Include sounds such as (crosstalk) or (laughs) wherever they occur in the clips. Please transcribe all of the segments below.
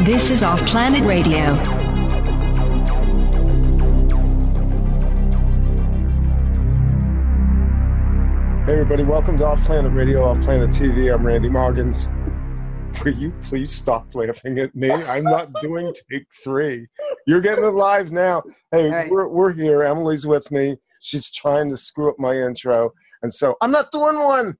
This is Off Planet Radio. Hey, everybody, welcome to Off Planet Radio, Off Planet TV. I'm Randy Maugans. Will you please stop laughing at me? I'm not doing take three. You're getting it live now. Hey, right. we're, we're here. Emily's with me. She's trying to screw up my intro. And so I'm not doing one.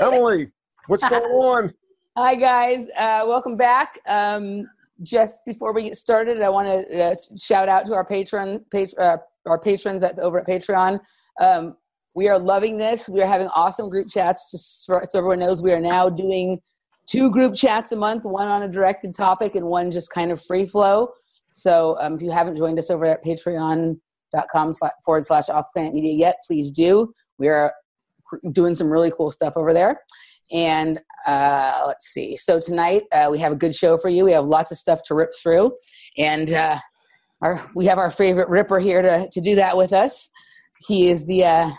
Emily, what's (laughs) going on? Hi, guys. Uh, welcome back. Um, just before we get started, I want to uh, shout out to our patron, pat- uh, our patrons at, over at Patreon. Um, we are loving this. We are having awesome group chats. Just so so everyone knows, we are now doing two group chats a month, one on a directed topic and one just kind of free flow. So um, if you haven't joined us over at patreon.com forward slash off planet media yet, please do. We are doing some really cool stuff over there. And uh, let's see. So tonight uh, we have a good show for you. We have lots of stuff to rip through, and uh, our, we have our favorite ripper here to to do that with us. He is the uh,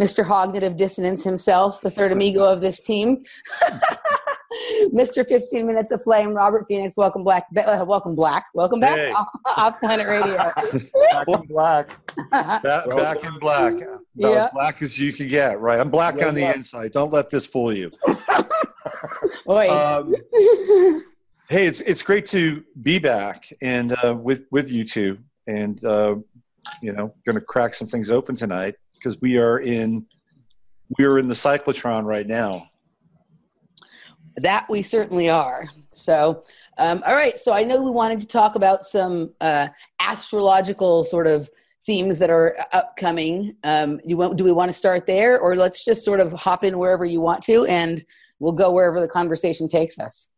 Mr. Cognitive Dissonance himself, the third amigo of this team. (laughs) (laughs) Mr. 15 Minutes of Flame, Robert Phoenix. Welcome, Black. Uh, welcome, Black. Welcome back Hey. off, (laughs) off Planet Radio. Black and black. Back, back in black. (laughs) About Yeah. as black as you can get, right? I'm black Yeah, on the yeah. inside. Don't let this fool you. Oi. Um, hey, it's it's great to be back and uh, with with you two, and uh, you know, going to crack some things open tonight because we are in we are in the cyclotron right now. That we certainly are. So, um, all right. So I know we wanted to talk about some uh, astrological sort of themes that are upcoming. Um, you want, do we want to start there, or let's just sort of hop in wherever you want to, and we'll go wherever the conversation takes us.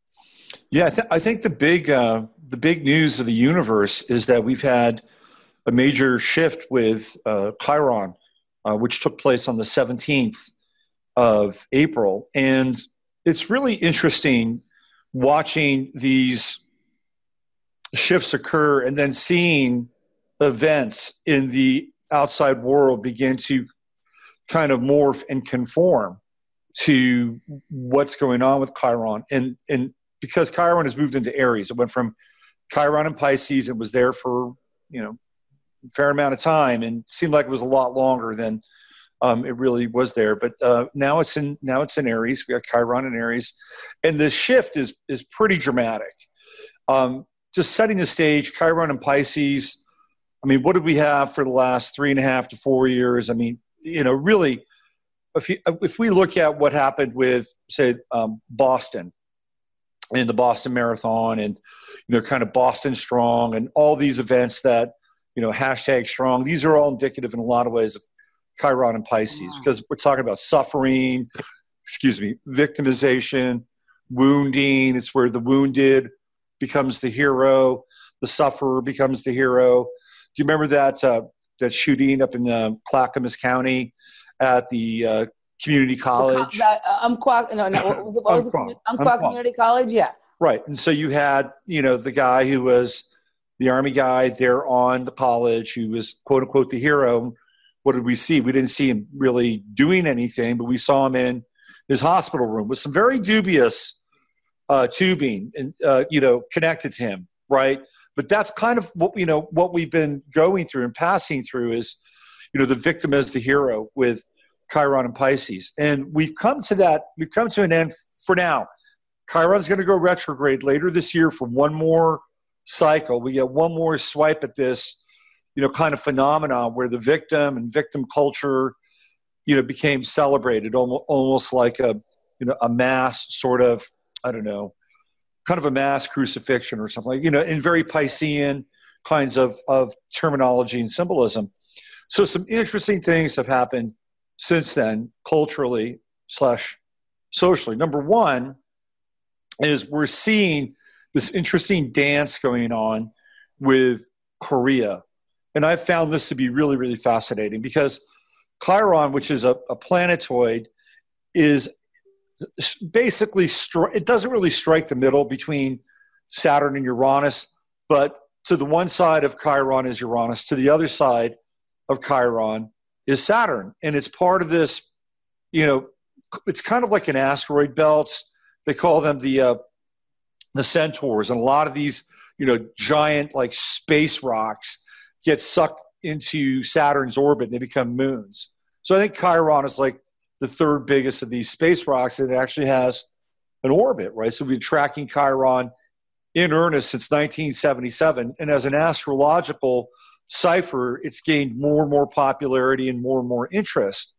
Yeah, I, th- I think the big uh, the big news of the universe is that we've had a major shift with uh, Chiron, uh, which took place on the seventeenth of April, and it's really interesting watching these shifts occur and then seeing events in the outside world begin to kind of morph and conform to what's going on with Chiron and and because Chiron has moved into Aries. It went from Chiron and Pisces. and was there for you know a fair amount of time, and seemed like it was a lot longer than um, it really was there. But uh, now it's in now it's in Aries. We got Chiron in Aries, and the shift is is pretty dramatic. Um, just setting the stage, Chiron and Pisces. I mean, what did we have for the last three and a half to four years? I mean, you know, really, if you, if we look at what happened with say um, Boston and the Boston Marathon and you know kind of Boston Strong and all these events that you know hashtag Strong. These are all indicative in a lot of ways of Chiron and Pisces because we're talking about suffering, excuse me, victimization, wounding. It's where the wounded becomes the hero, the sufferer becomes the hero. Do you remember that uh, that shooting up in uh, Clackamas County at the uh, community college? That, uh, no, no, what was it-. Community College, yeah. Right. And so you had, you know, the guy who was the army guy there on the college who was quote unquote the hero. What did we see? We didn't see him really doing anything, but we saw him in his hospital room with some very dubious uh, tubing and uh, you know connected to him, right? But that's kind of what you know what we've been going through and passing through is, you know, the victim as the hero with Chiron and Pisces, and we've come to that. We've come to an end for now. Chiron's going to go retrograde later this year for one more cycle. We get one more swipe at this, you know, kind of phenomenon where the victim and victim culture, you know, became celebrated almost, almost like a, you know, a mass sort of, I don't know, kind of a mass crucifixion or something like, you know, in very Piscean kinds of, of terminology and symbolism. So some interesting things have happened since then, culturally slash socially. Number one is we're seeing this interesting dance going on with Korea. And I've found this to be really, really fascinating because Chiron, which is a, a planetoid, is basically stri- it doesn't really strike the middle between Saturn and Uranus, but to the one side of Chiron is Uranus, to the other side of Chiron is Saturn, and it's part of this. You know, it's kind of like an asteroid belt. They call them the uh, the centaurs, and a lot of these you know giant like space rocks get sucked into Saturn's orbit and they become moons. So I think Chiron is like the third biggest of these space rocks, and it actually has an orbit, right? So we've been tracking Chiron in earnest since 1977, and as an astrological cipher, it's gained more and more popularity and more and more interest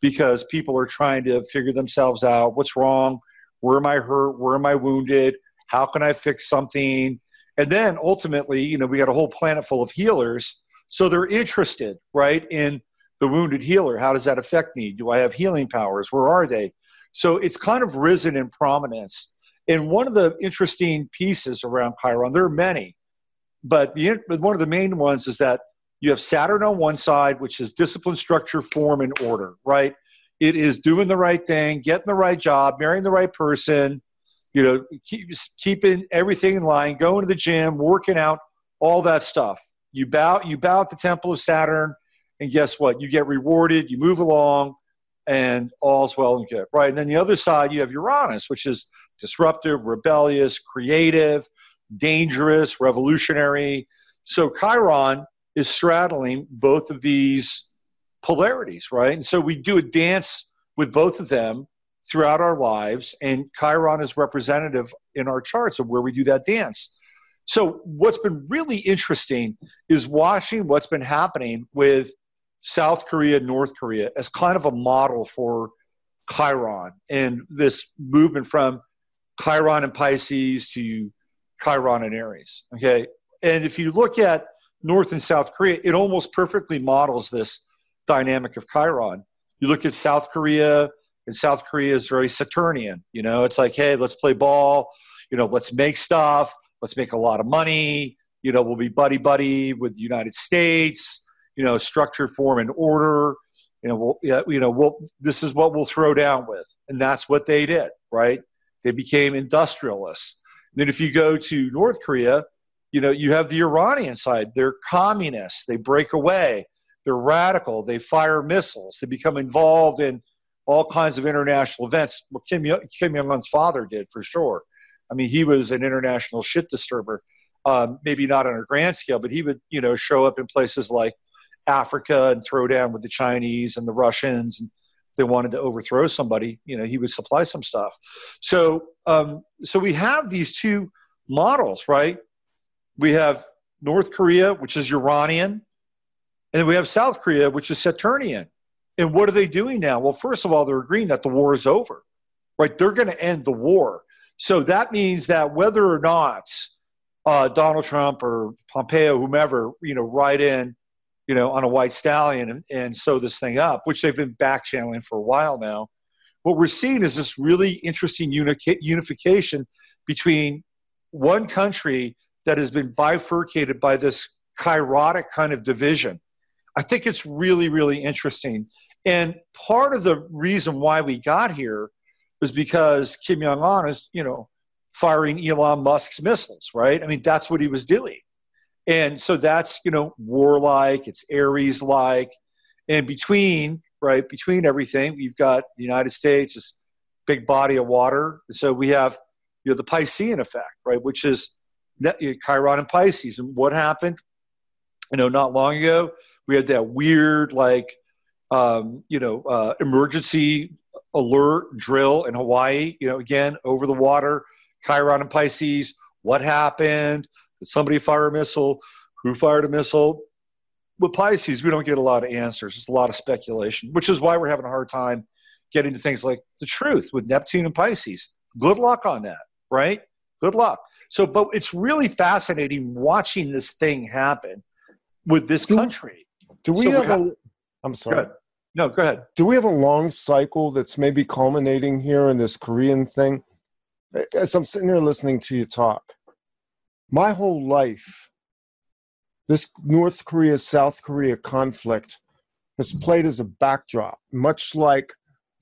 because people are trying to figure themselves out. What's wrong, where am I hurt, where am I wounded, how can I fix something, and then ultimately, you know, we got a whole planet full of healers, so they're interested, right, in the wounded healer. How does that affect me? Do I have healing powers? Where are they? So it's kind of risen in prominence. And one of the interesting pieces around Chiron, there are many, but the, one of the main ones is that you have Saturn on one side, which is discipline, structure, form, and order, right? It is doing the right thing, getting the right job, marrying the right person, you know, keep, keeping everything in line, going to the gym, working out, all that stuff. You bow, you bow at the temple of Saturn, and guess what? You get rewarded. You move along, and all's well and good, right? And then the other side, you have Uranus, which is disruptive, rebellious, creative, dangerous, revolutionary. So Chiron is straddling both of these polarities, right? And so we do a dance with both of them throughout our lives, and Chiron is representative in our charts of where we do that dance. So, what's been really interesting is watching what's been happening with South Korea, North Korea as kind of a model for Chiron and this movement from Chiron and Pisces to Chiron and Aries. Okay. And if you look at North and South Korea, it almost perfectly models this dynamic of Chiron. You look at South Korea, and South Korea is very Saturnian. You know, it's like, hey, let's play ball. You know, let's make stuff. Let's make a lot of money. You know, we'll be buddy buddy with the United States. You know, structure, form, and order. You know, we'll, you know, we'll, this is what we'll throw down with, and that's what they did. Right? They became industrialists. And then if you go to North Korea, you know, you have the Uranian side. They're communists. They break away. They're radical. They fire missiles. They become involved in all kinds of international events. What Kim, Kim Jong Un's father did for sure. I mean, he was an international shit disturber. Um, maybe not on a grand scale, but he would, you know, show up in places like Africa and throw down with the Chinese and the Russians. And they wanted to overthrow somebody, you know, he would supply some stuff. So, um, so we have these two models, right? We have North Korea, which is Uranian, and we have South Korea, which is Saturnian. And what are they doing now? Well, first of all, they're agreeing that the war is over, right? They're going to end the war. So that means that whether or not uh, Donald Trump or Pompeo, whomever, you know, ride in, you know, on a white stallion and, and sew this thing up, which they've been back channeling for a while now. What we're seeing is this really interesting uni- unification between one country that has been bifurcated by this chirotic kind of division. I think it's really, really interesting. And part of the reason why we got here was because Kim Jong Un is, you know, firing Elon Musk's missiles, right? I mean, that's what he was doing. And so that's, you know, warlike, it's Aries like. And between, right, between everything, we've got the United States, this big body of water. So we have, you know, the Piscean effect, right, which is Chiron and Pisces. And what happened? You know, not long ago, we had that weird, like, um, you know, uh, emergency alert drill in Hawaii, you know, again, over the water, Chiron and Pisces. What happened? Did somebody fire a missile? Who fired a missile? With Pisces, we don't get a lot of answers. It's a lot of speculation, which is why we're having a hard time getting to things like the truth with Neptune and Pisces. Good luck on that, right? Good luck. So, but it's really fascinating watching this thing happen with this do, country. Do we so have a? I'm sorry. No, go ahead. Do we have a long cycle that's maybe culminating here in this Korean thing? As I'm sitting here listening to you talk, my whole life, this North Korea South Korea conflict has played as a backdrop, much like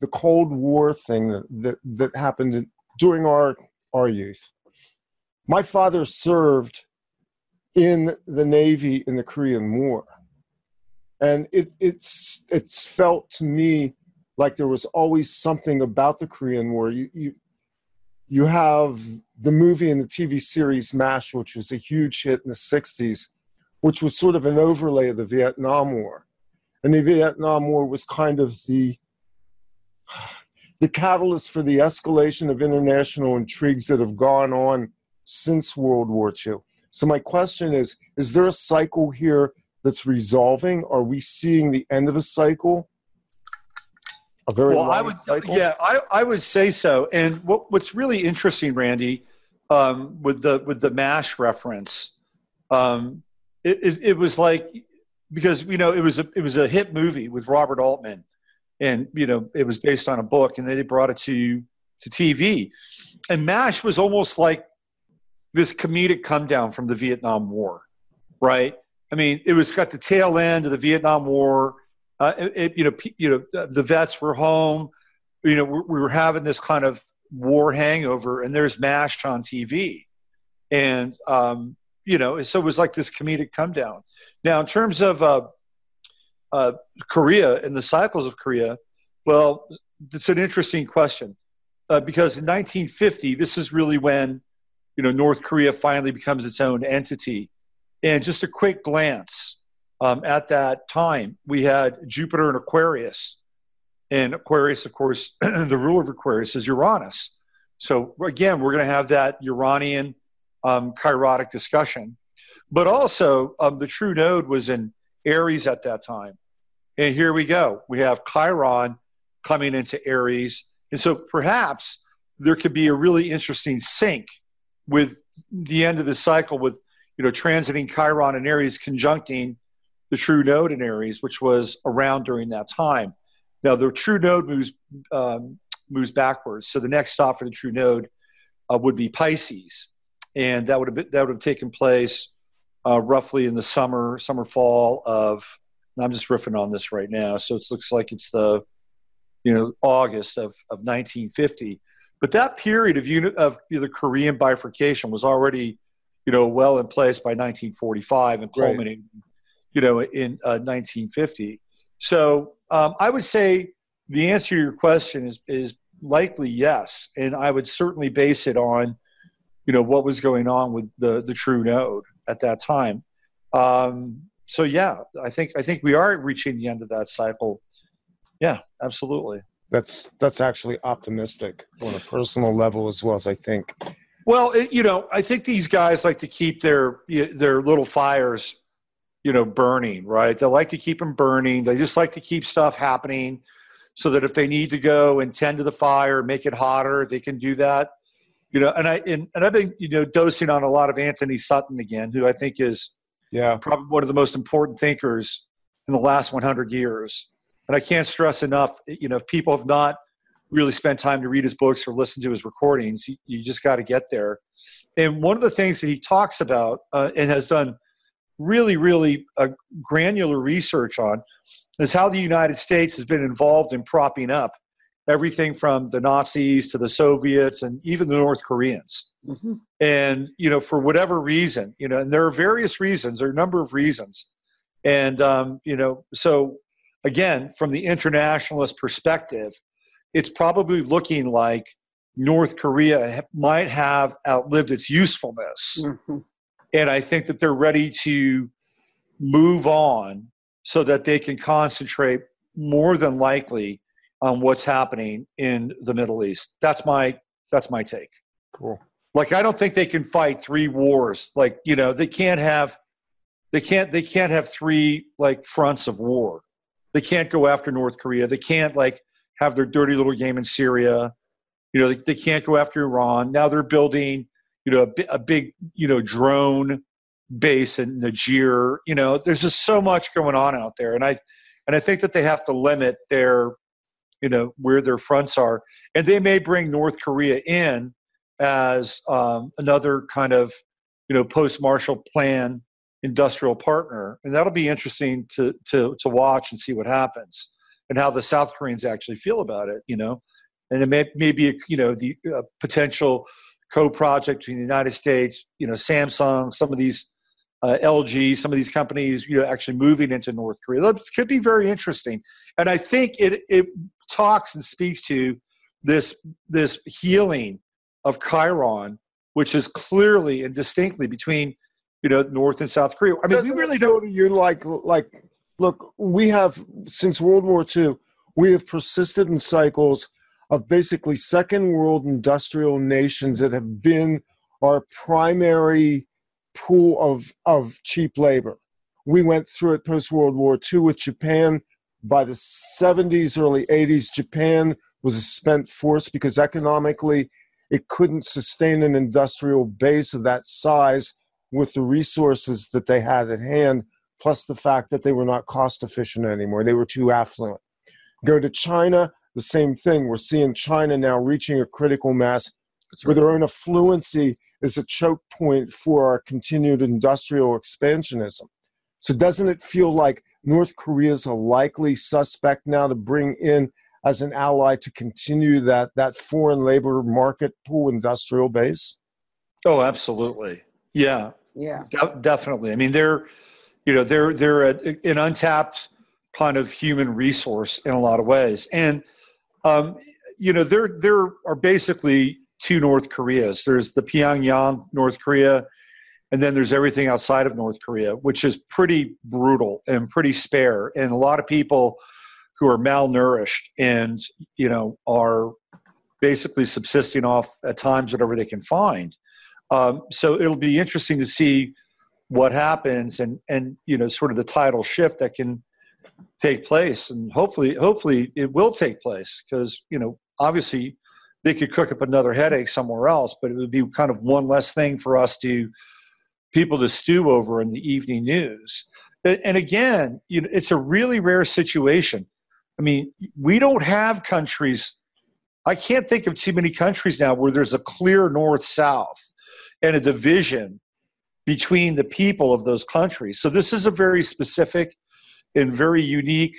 the Cold War thing that, that, that happened during our, our youth. My father served in the Navy in the Korean War. And it, it's, it's felt to me like there was always something about the Korean War. You, you, you have the movie and the TV series MASH, which was a huge hit in the 60s, which was sort of an overlay of the Vietnam War. And the Vietnam War was kind of the the catalyst for the escalation of international intrigues that have gone on since World War II. So my question is, is there a cycle here that's resolving? Are we seeing the end of a cycle? A very well, I would, cycle? Yeah, I, I would say so. And what, what's really interesting, Randy, um, with the with the Mash reference, um, it, it, it was like because you know it was a it was a hit movie with Robert Altman, and you know it was based on a book, and they brought it to to TV, and Mash was almost like this comedic come down from the Vietnam War, right? I mean, it was got the tail end of the Vietnam War. Uh, it, you know, you know, the vets were home. You know, we, we were having this kind of war hangover, and there's MASH on TV, and um, you know, so it was like this comedic come down. Now, in terms of uh, uh, Korea and the cycles of Korea, well, it's an interesting question uh, because in 1950, this is really when you know North Korea finally becomes its own entity. And just a quick glance um, at that time, we had Jupiter and Aquarius, and Aquarius, of course, (clears throat) the ruler of Aquarius is Uranus. So again, we're going to have that Uranian um, chirotic discussion. But also, um, the true node was in Aries at that time. And here we go. We have Chiron coming into Aries. And so perhaps there could be a really interesting sync with the end of the cycle with, you know, transiting Chiron and Aries conjuncting the true node in Aries, which was around during that time. Now, the true node moves, um, moves backwards. So the next stop for the true node uh, would be Pisces. And that would have, been, that would have taken place uh, roughly in the summer, summer fall of. I'm just riffing on this right now, so it looks like it's the, you know, August of of 1950. But that period of unit of the Korean bifurcation was already, you know, well in place by 1945 and culminating, right. you know, in uh, 1950. So um, I would say the answer to your question is is likely yes, and I would certainly base it on, you know, what was going on with the the true node at that time. Um, so yeah, I think I think we are reaching the end of that cycle. Yeah, absolutely. That's that's actually optimistic on a personal level as well as I think. Well, it, you know, I think these guys like to keep their their little fires, you know, burning. Right? They like to keep them burning. They just like to keep stuff happening, so that if they need to go and tend to the fire, make it hotter, they can do that you know, and I and, and I've been you know dosing on a lot of Antony Sutton again, who I think is yeah probably one of the most important thinkers in the last 100 years. And I can't stress enough, you know, if people have not really spend time to read his books or listen to his recordings, you, you just got to get there. And one of the things that he talks about uh, and has done really, really uh, granular research on is how the United States has been involved in propping up everything from the Nazis to the Soviets and even the North Koreans. Mm-hmm. And, you know, for whatever reason, you know, and there are various reasons, there are a number of reasons. And, um, you know, so again, from the internationalist perspective, it's probably looking like North Korea might have outlived its usefulness. Mm-hmm. And I think that they're ready to move on so that they can concentrate more than likely on what's happening in the Middle East. That's my that's my take. Cool. Like I don't think they can fight three wars. Like, you know, they can't have they can't they can't have three like fronts of war. They can't go after North Korea. They can't like have their dirty little game in Syria. You know, they, they can't go after Iran. Now they're building, you know, a, a big, you know, drone base in Niger. You know, there's just so much going on out there. And I and I think that they have to limit their you know where their fronts are, and they may bring North Korea in as um, another kind of you know post Marshall Plan industrial partner, and that'll be interesting to to to watch and see what happens and how the South Koreans actually feel about it. You know, and it may, may be you know the uh, potential co-project between the United States, you know, Samsung, some of these uh, LG, some of these companies, you know, actually moving into North Korea. That could be very interesting, and I think it it talks and speaks to this this healing of Chiron, which is clearly and distinctly between you know North and South Korea. I mean, Doesn't we really don't. you like like look we have since world war ii we have persisted in cycles of basically second world industrial nations that have been our primary pool of of cheap labor. We went through it post world war ii with japan. By the 70s early 80s japan was a spent force because economically it couldn't sustain an industrial base of that size with the resources that they had at hand plus the fact that they were not cost efficient anymore. They were too affluent. Go to China, the same thing. We're seeing China now reaching a critical mass where their own affluency is a choke point for our continued industrial expansionism. So, doesn't it feel like North Korea is a likely suspect now to bring in as an ally to continue that, that foreign labor market pool industrial base? Oh, absolutely. Yeah, Yeah. de- definitely. I mean, they're you know they're they're a, an untapped kind of human resource in a lot of ways, and um, you know there there are basically two North Koreas. There's the Pyongyang North Korea, and then there's everything outside of North Korea, which is pretty brutal and pretty spare, and a lot of people who are malnourished and you know are basically subsisting off at times whatever they can find. Um, so it'll be interesting to see what happens and and you know sort of the tidal shift that can take place. And hopefully hopefully it will take place because you know obviously they could cook up another headache somewhere else but it would be kind of one less thing for us to people to stew over in the evening news. And again you know it's a really rare situation. I mean we don't have countries i can't think of too many countries now where there's a clear north south and a division between the people of those countries. So this is a very specific and very unique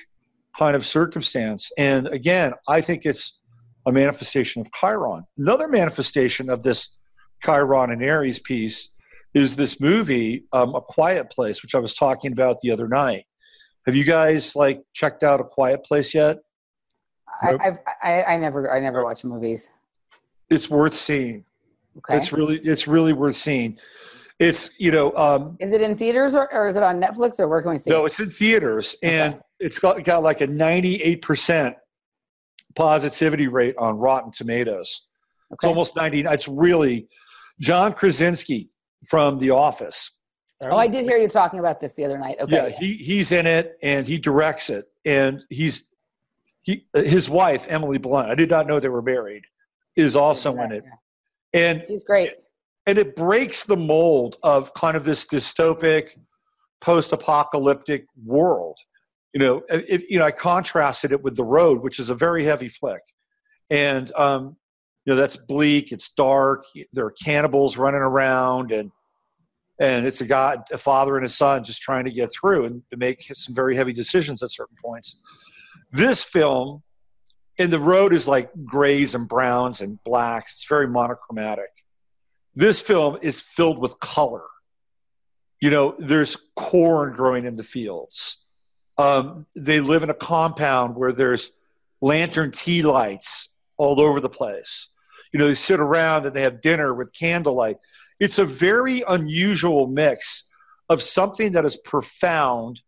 kind of circumstance. And again, I think it's a manifestation of Chiron. Another manifestation of this Chiron and Aries piece is this movie, um, A Quiet Place, which I was talking about the other night. Have you guys like checked out A Quiet Place yet? Nope. I, I've, I, I never, I never watch movies. It's worth seeing. Okay. It's really, it's really worth seeing. It's you know, um, is it in theaters or, or is it on Netflix or where can we see it? No, it? it's in theaters, and Okay. it's got, got like a 98% positivity rate on Rotten Tomatoes. It's almost 90. It's really John Krasinski from The Office. Oh, I did hear you talking about this the other night. Okay. Yeah, he, he's in it and he directs it, and he's he his wife Emily Blunt. I did not know they were married. Is also in it, and He's great. And it breaks the mold of kind of this dystopic post-apocalyptic world. You know if you know i contrasted it with the road which is a very heavy flick. And um you know that's bleak it's dark there are cannibals running around and and it's a guy a father and a son just trying to get through and to make some very heavy decisions at certain points. This film and the road is like grays and browns and blacks it's very monochromatic this film is filled with color. You know, there's corn growing in the fields. Um, they live in a compound where there's lantern tea lights all over the place. You know, they sit around and they have dinner with candlelight. It's a very unusual mix of something that is profound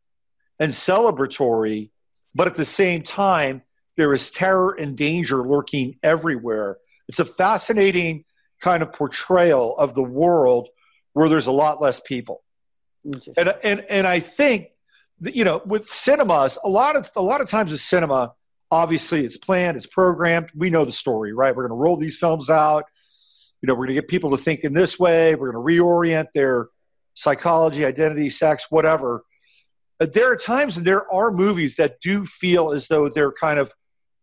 and celebratory, but at the same time, there is terror and danger lurking everywhere. It's a fascinating kind of portrayal of the world where there's a lot less people. And and and I think that, you know with cinemas, a lot of a lot of times with cinema, obviously it's planned, it's programmed. We know the story, right? We're going to roll these films out. You know, we're going to get people to think in this way. We're going to reorient their psychology, identity, sex, whatever. But there are times and there are movies that do feel as though they're kind of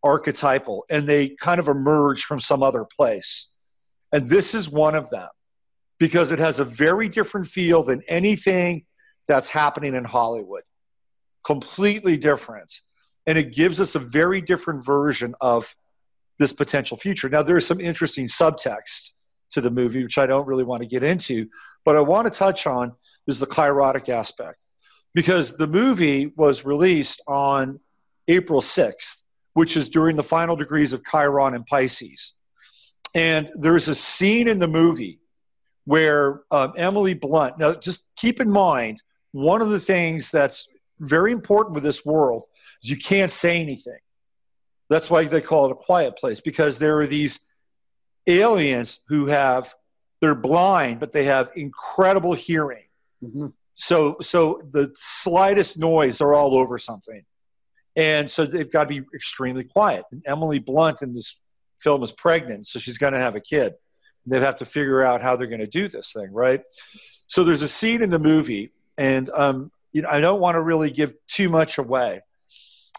archetypal and they kind of emerge from some other place. And this is one of them because it has a very different feel than anything that's happening in Hollywood. Completely different. And it gives us a very different version of this potential future. Now, there's some interesting subtext to the movie, which I don't really want to get into, but I want to touch on is the chirotic aspect. Because the movie was released on April 6th, which is during the final degrees of Chiron and Pisces. And there's a scene in the movie where um, Emily Blunt, now just keep in mind, one of the things that's very important with this world is you can't say anything. That's why they call it a quiet place because there are these aliens who have, they're blind, but they have incredible hearing. Mm-hmm. So, so the slightest noise, they're all over something. And so they've got to be extremely quiet. And Emily Blunt in this film is pregnant, so she's going to have a kid. They have to figure out how they're going to do this thing, right? So there's a scene in the movie, and um, you know, I don't want to really give too much away,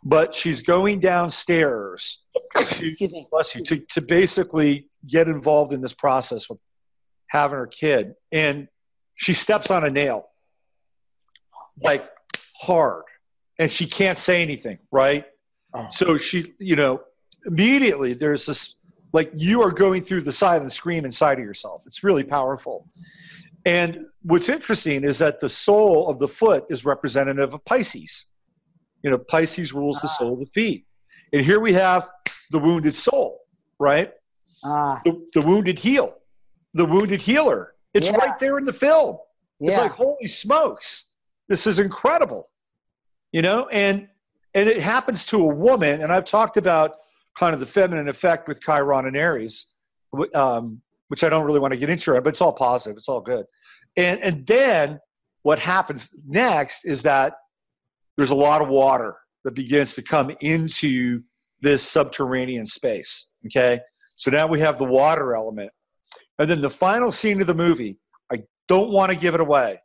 but she's going downstairs. To, (coughs) Excuse me. Bless you. To, to basically get involved in this process with having her kid, and she steps on a nail, like hard, and she can't say anything, right? Oh. So she, you know, immediately there's this like you are going through the silent scream inside of yourself. It's really powerful. And what's interesting is that the sole of the foot is representative of Pisces. You know, Pisces rules ah. the sole of the feet. And here we have the wounded soul, right? Ah. The, the wounded heel, the wounded healer. It's yeah. right there in the film. Yeah. It's like, holy smokes, this is incredible. You know, and and it happens to a woman, and I've talked about kind of the feminine effect with Chiron and Aries, um, which I don't really want to get into, but it's all positive. It's all good. And, and then what happens next is that there's a lot of water that begins to come into this subterranean space. Okay. So now we have the water element. And then the final scene of the movie, I don't want to give it away,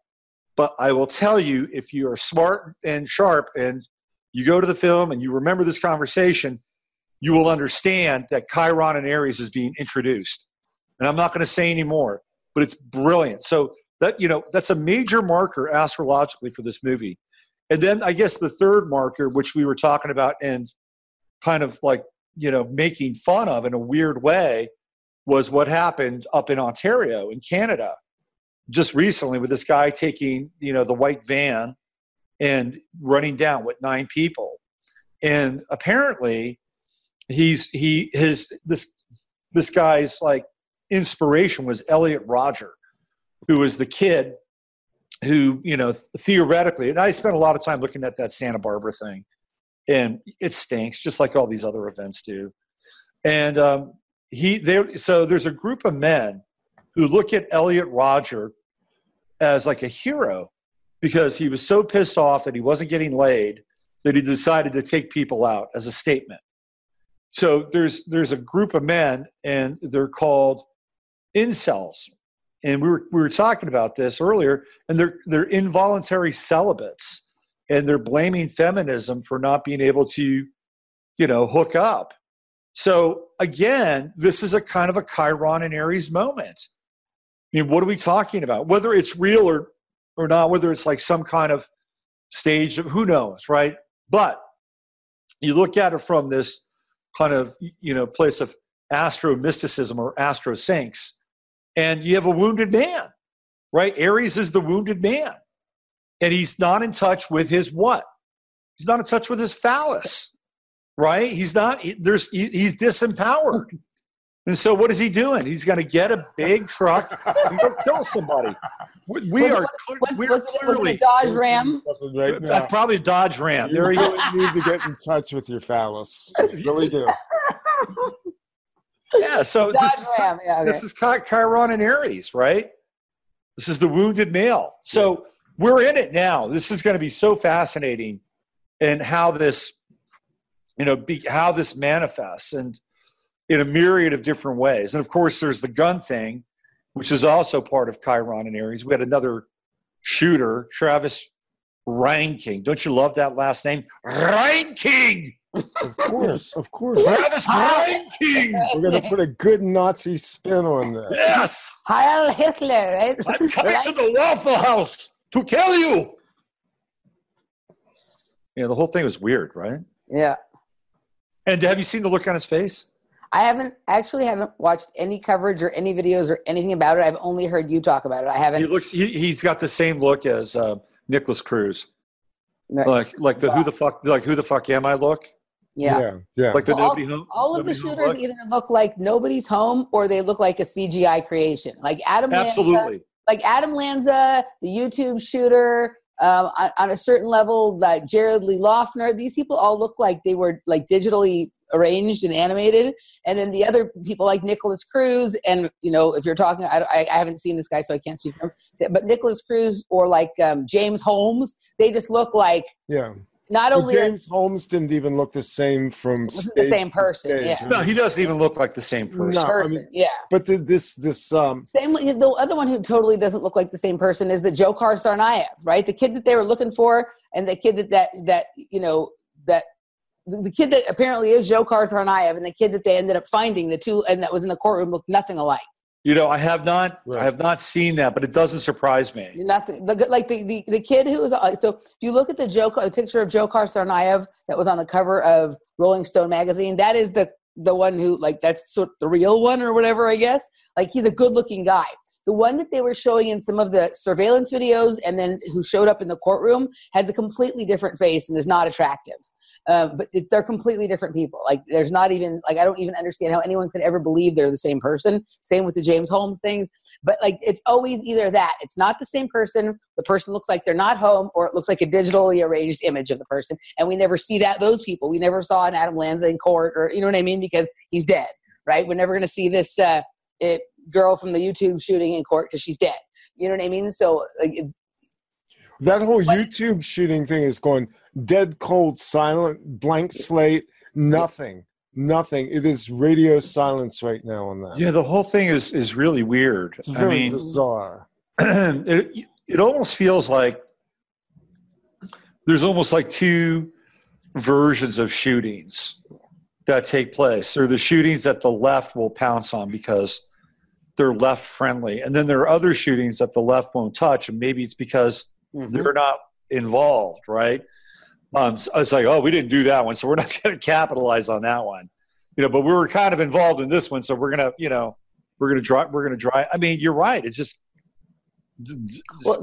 but I will tell you if you are smart and sharp and you go to the film and you remember this conversation, you will understand that Chiron and Aries is being introduced. And I'm not going to say any more, but it's brilliant. So that you know that's a major marker astrologically for this movie. And then I guess the third marker, which we were talking about and kind of like you know making fun of in a weird way, was what happened up in Ontario in Canada just recently with this guy taking you know the white van and running down with nine people and apparently he's he his this this guy's like inspiration was Elliot Rodger, who was the kid who you know theoretically, and I spent a lot of time looking at that Santa Barbara thing, and it stinks just like all these other events do. And um, he there, so there's a group of men who look at Elliot Rodger as like a hero because he was so pissed off that he wasn't getting laid that he decided to take people out as a statement so there's there's a group of men and they're called incels. And we were we were talking about this earlier and they're they're involuntary celibates and they're blaming feminism for not being able to you know hook up. So again this is a kind of a chiron and aries moment. I mean what are we talking about? Whether it's real or or not whether it's like some kind of stage of who knows right? But you look at it from this kind of you know place of astro mysticism or astro sinks and you have a wounded man right? Aries is the wounded man. And he's not in touch with his what? He's not in touch with his phallus right? He's not there's he's disempowered and so what is he doing? He's going to get a big truck and go kill somebody. We, we was are was, we are was, clearly was it a dodge ram? right uh, probably a dodge ram. You there you need to get in touch with your phallus. You really do. (laughs) Yeah so this is, ram. Yeah, okay. this is chiron and aries right? This is the wounded male. So we're in it now. This is going to be so fascinating and how this you know be, how this manifests. And in a myriad of different ways and of course there's the gun thing which is also part of Chiron and Aries. We had another shooter, Travis Reinking. Don't you love that last name? Reinking! Of course, of course. Travis Reinking! We're going to put a good Nazi spin on this. Yes! Heil Hitler, right? I'm coming right? to the Waffle House to kill you! You know, the whole thing was weird, right? Yeah. And have you seen the look on his face? I haven't actually haven't watched any coverage or any videos or anything about it. I've only heard you talk about it. I haven't. He looks. He, he's got the same look as uh, Nikolas Cruz. no- Like like the who the fuck like who the fuck am I look? yeah. yeah, yeah. Like the Well, nobody home. All of the shooters look? either look like nobody's home or they look like a CGI creation. Like Adam Lanza, Absolutely. like Adam Lanza, the YouTube shooter, um, on, on a certain level, that Jared Lee Loughner, these people all look like they were like digitally arranged and animated. And then the other people like Nikolas Cruz, and you know, if you're talking, I, I, I haven't seen this guy, so I can't speak for him. But Nikolas Cruz or like um, James Holmes, they just look like yeah. not But only James Holmes didn't even look the same from Wasn't the stage same to person, stage. yeah. No, he doesn't even look like the same person. No. I mean- yeah. But the, this this um Same the other one who totally doesn't look like the same person is the Dzhokhar Tsarnaev, right? The kid that they were looking for, and the kid that that that you know that the the kid that apparently is Dzhokhar Tsarnaev, and the kid that they ended up finding, the two and that was in the courtroom looked nothing alike. You know, I have not. Right. I have not seen that, but it doesn't surprise me. Nothing. The, like the, the, the kid who was uh, so if you look at the Joker, the picture of Dzhokhar Tsarnaev that was on the cover of Rolling Stone magazine, that is the the one who like that's sort of the real one or whatever. I guess like he's a good looking guy. The one that they were showing in some of the surveillance videos and then who showed up in the courtroom has a completely different face and is not attractive. Um, but it- they're completely different people. Like there's not even like I don't even understand how anyone could ever believe they're the same person. Same with the James Holmes things. But like it's always either that it's not the same person. The person looks like they're not home, or it looks like a digitally arranged image of the person, and we never see that those people. We never saw an Adam Lanza in court, or you know what I mean, because he's dead. Right? We're never going to see this uh, it, girl from the YouTube shooting in court because she's dead. You know what I mean? So like it's that whole But- YouTube shooting thing is going dead cold, silent, blank slate, nothing. Nothing. It is radio silence right now on that. Yeah, the whole thing is is really weird. It's I very mean, bizarre. (clears throat) it it almost feels like there's almost like two versions of shootings that take place. There are the shootings that the left will pounce on because they're left friendly, and then there are other shootings that the left won't touch, and maybe it's because they're not involved, right? Um, so it's like, oh, we didn't do that one, so we're (laughs) not going to capitalize on that one, you know. But we were kind of involved in this one, so we're gonna, you know, we're gonna try. We're gonna try. I mean, you're right. It's just, d- d- just Well.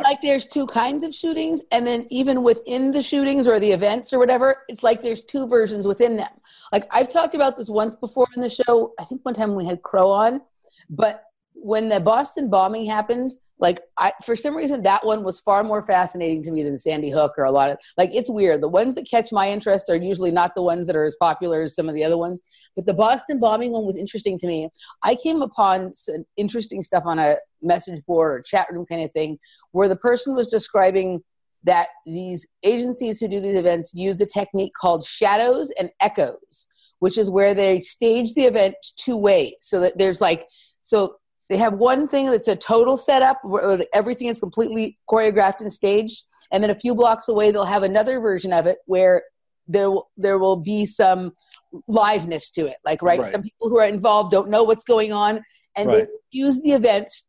It's like there's two kinds of shootings, and then even within the shootings or the events or whatever, it's like there's two versions within them. Like I've talked about this once before in the show. I think one time we had Crow on, but when the Boston bombing happened, like I for some reason that one was far more fascinating to me than Sandy Hook or a lot of like it's weird. The ones that catch my interest are usually not the ones that are as popular as some of the other ones. But the Boston bombing one was interesting to me. I came upon some interesting stuff on a message board or chat room kind of thing where the person was describing that these agencies who do these events use a technique called shadows and echoes, which is where they stage the event two ways. So that there's like, so they have one thing that's a total setup where everything is completely choreographed and staged. And then a few blocks away, they'll have another version of it where there will, there will be some liveness to it. Like, right, Right. some people who are involved don't know what's going on. And Right. they use the events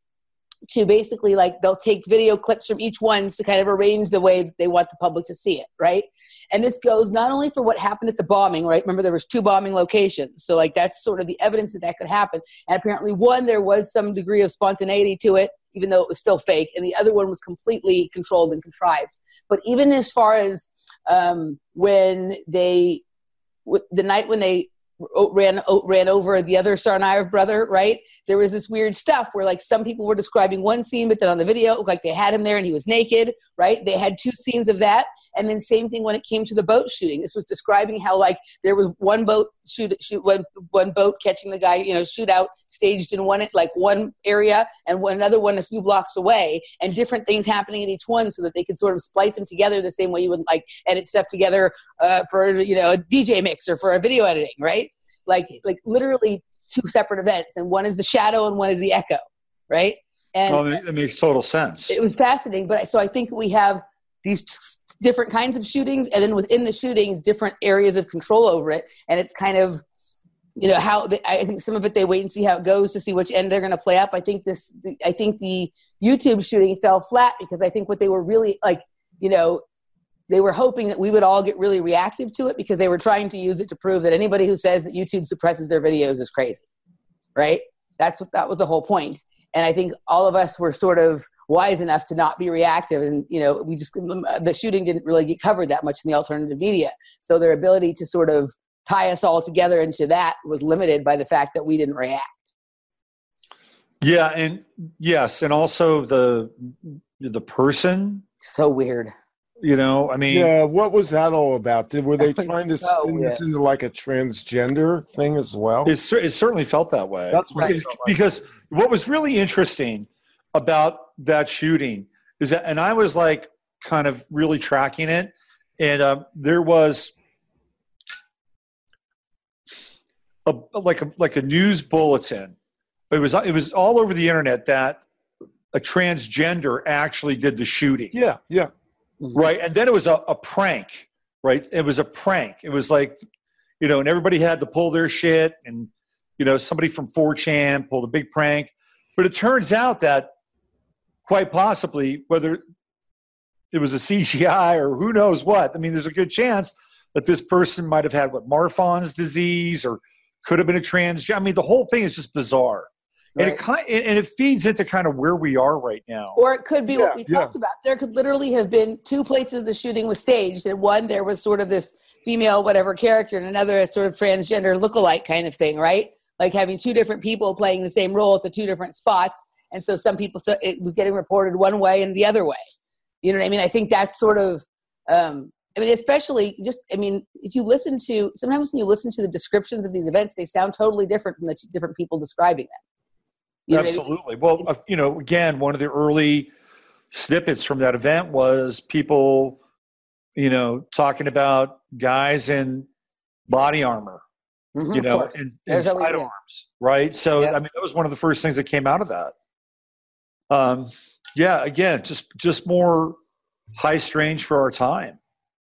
to basically like they'll take video clips from each one to kind of arrange the way that they want the public to see it right? And this goes not only for what happened at the bombing right? Remember there was two bombing locations. So like that's sort of the evidence that that could happen. And apparently one there was some degree of spontaneity to it even though it was still fake and the other one was completely controlled and contrived. But even as far as um, when they w- the night when they ran ran over the other Tsarnaev brother, right? There was this weird stuff where like some people were describing one scene, but then on the video it looked like they had him there and he was naked, right? They had two scenes of that, and then same thing when it came to the boat shooting. This was describing how like there was one boat shoot shoot one one boat catching the guy, you know, shootout staged in one like one area and one another one a few blocks away, and different things happening in each one so that they could sort of splice them together the same way you would like edit stuff together uh, for you know a DJ mix or for a video editing, right? Like like literally two separate events, and one is the shadow and one is the echo, right? And Well, it makes total sense. it was fascinating. But I- so I think we have these different kinds of shootings, and then within the shootings, different areas of control over it, and it's kind of you know how I think some of it they wait and see how it goes to see which end they're going to play up. I think this I think the YouTube shooting fell flat because I think what they were really like you know they were hoping that we would all get really reactive to it because they were trying to use it to prove that anybody who says that YouTube suppresses their videos is crazy, right? That's what that was the whole. And I think all of us were sort of wise enough to not be reactive, and you know, we just um, the shooting didn't really get covered that much in the alternative media, so their ability to sort of tie us all together into that was limited by the fact that we didn't react. Yeah, and yes, and also the the person. So weird. You know, I mean, Yeah, what was that all about? Did were they (laughs) trying to so spin this into like a transgender thing as well? it, it certainly felt that way. That's Right. it because what was really interesting about that shooting is that, and I was like kind of really tracking it, and um, there was a like a like a news bulletin. It was it was all over the internet that a transgender actually did the shooting. Yeah, yeah. right and then it was a, a prank right it was a prank it was like you know and everybody had to pull their shit and you know somebody from 4chan pulled a big prank but it turns out that quite possibly whether it was a cgi or who knows what i mean there's a good chance that this person might have had what marfan's disease or could have been a trans i mean the whole thing is just bizarre and it kind and it feeds into kind of where we are right now Or it could be Yeah, what we yeah. talked about. There could literally have been two places the shooting was staged. And one, there was sort of this female, whatever character, and another, a sort of transgender look-alike kind of thing, right? Like having two different people playing the same role at the two different spots. And so some people, so it was getting reported one way and the other way. You know what I mean? I think that's sort of, um, I mean, especially just, I mean, if you listen to, sometimes when you listen to the descriptions of these events, they sound totally different from the two different people describing them. You know what I mean? Absolutely. Well, uh, you know, again, one of the early snippets from that event was people, you know, talking about guys in body armor, Mhm, you know, and, and There's always- yeah. sidearms, right? So, Yeah. I mean, that was one of the first things that came out of that. Um, yeah, again, just just more high strange for our time,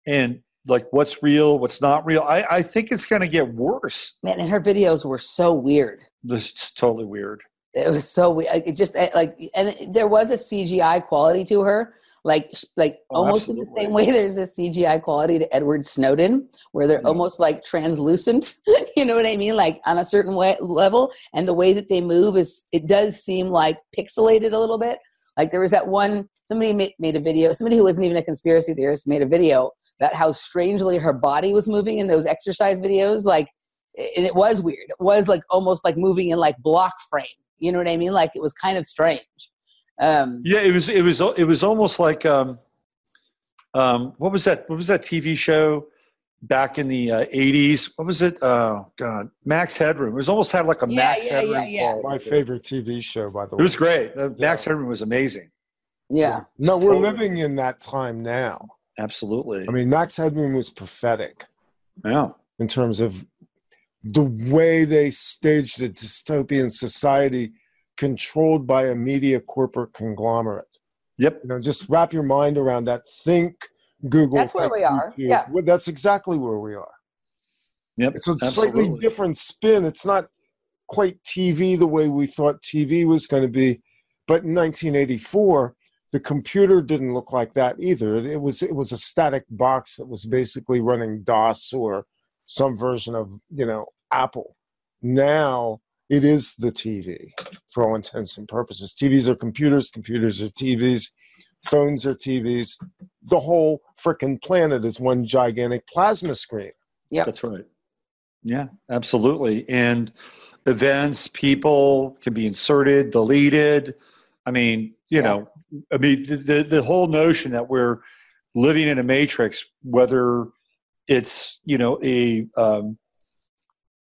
and like what's real, what's not real. I, I think it's going to get worse. Man, and her videos were so weird. This is totally weird. It was so weird. Like, It just eh, like, and there was a CGI quality to her, like, like Oh, almost in the same (laughs) way. There's a CGI quality to Edward Snowden, where they're Yeah. almost like translucent. (laughs) you know what I mean? Like on a certain way, level, and the way that they move is, it does seem like pixelated a little bit. Like there was that one somebody made, made a video. Somebody who wasn't even a conspiracy theorist made a video about how strangely her body was moving in those exercise videos. Like, and it was weird. It was like almost like moving in like block frame. You know what I mean? Like it was kind of strange. Um, Yeah, it was it was it was almost like um, um, what was that? What was that TV show back in the uh, '80s? What was it? Oh God, Max Headroom. It was almost had like a Yeah, Max yeah, Headroom. yeah, yeah. quality My favorite TV show, by the way. It was great. Uh, Max Headroom was amazing. yeah. No, we're Totally. living in that time now. Absolutely. I mean, Max Headroom was prophetic yeah. in terms of the way they staged a dystopian society controlled by a media corporate conglomerate. Yep. You know, just wrap your mind around that. Think Google. That's where think we are. YouTube. Yeah. Well, that's exactly where we are. Yep. It's a slightly different spin. It's not quite TV the way we thought TV was going to be. But in 1984, the computer didn't look like that either. It, it was it was a static box that was basically running DOS or some version of you know Apple. Now it is the TV for all intents and purposes. TVs are computers. Computers are TVs. Phones are TVs. The whole frickin' planet is one gigantic plasma screen. Yeah, that's right. Yeah, absolutely. And events, people can be inserted, deleted. I mean, you Yeah. know, I mean, the, the, the whole notion that we're living in a matrix, whether it's, you know, a, um,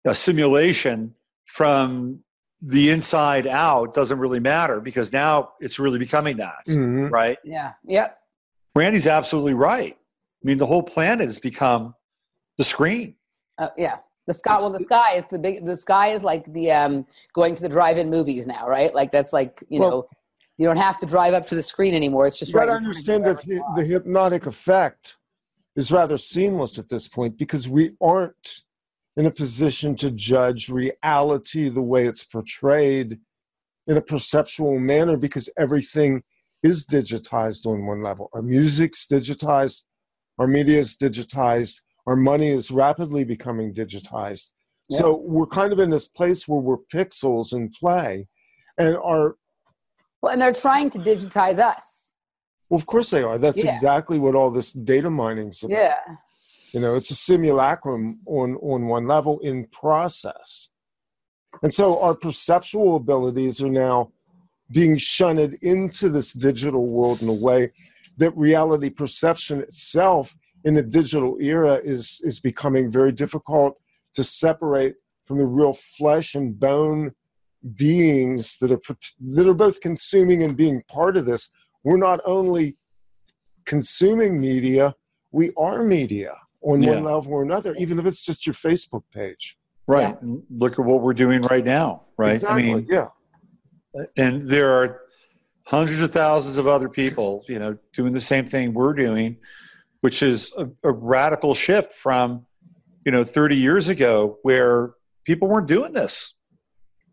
a simulation from the inside out doesn't really matter because now it's really becoming that, Mhm. right? Yeah. Yep. Randy's absolutely right. I mean, the whole planet has become the screen. Uh, yeah. The sky. Well, the sky is the big. The sky is like the um, going to the drive-in movies now, right? Like that's like you Well- know, you don't have to drive up to the screen anymore. It's just You right. got to in front of understand that the, the hypnotic effect is rather seamless at this point because we aren't in a position to judge reality the way it's portrayed in a perceptual manner because everything is digitized on one level. Our music's digitized, our media is digitized, our money is rapidly becoming digitized. Yeah. So we're kind of in this place where we're pixels in play, and our Well, and they're trying to digitize us. well, of course they are. That's Yeah. exactly what all this data mining's about. Yeah. You know, it's a simulacrum on on one level in process, and so our perceptual abilities are now being shunted into this digital world in a way that reality perception itself in the digital era is is becoming very difficult to separate from the real flesh and bone beings that are that are both consuming and being part of this. We're not only consuming media we are media on Yeah. one level or another even if it's just your facebook page Right. And Look at what we're doing right now, right? exactly I mean, yeah and there are hundreds of thousands of other people, you know, doing the same thing we're doing, which is a, a radical shift from, you know, 30 years ago where people weren't doing this.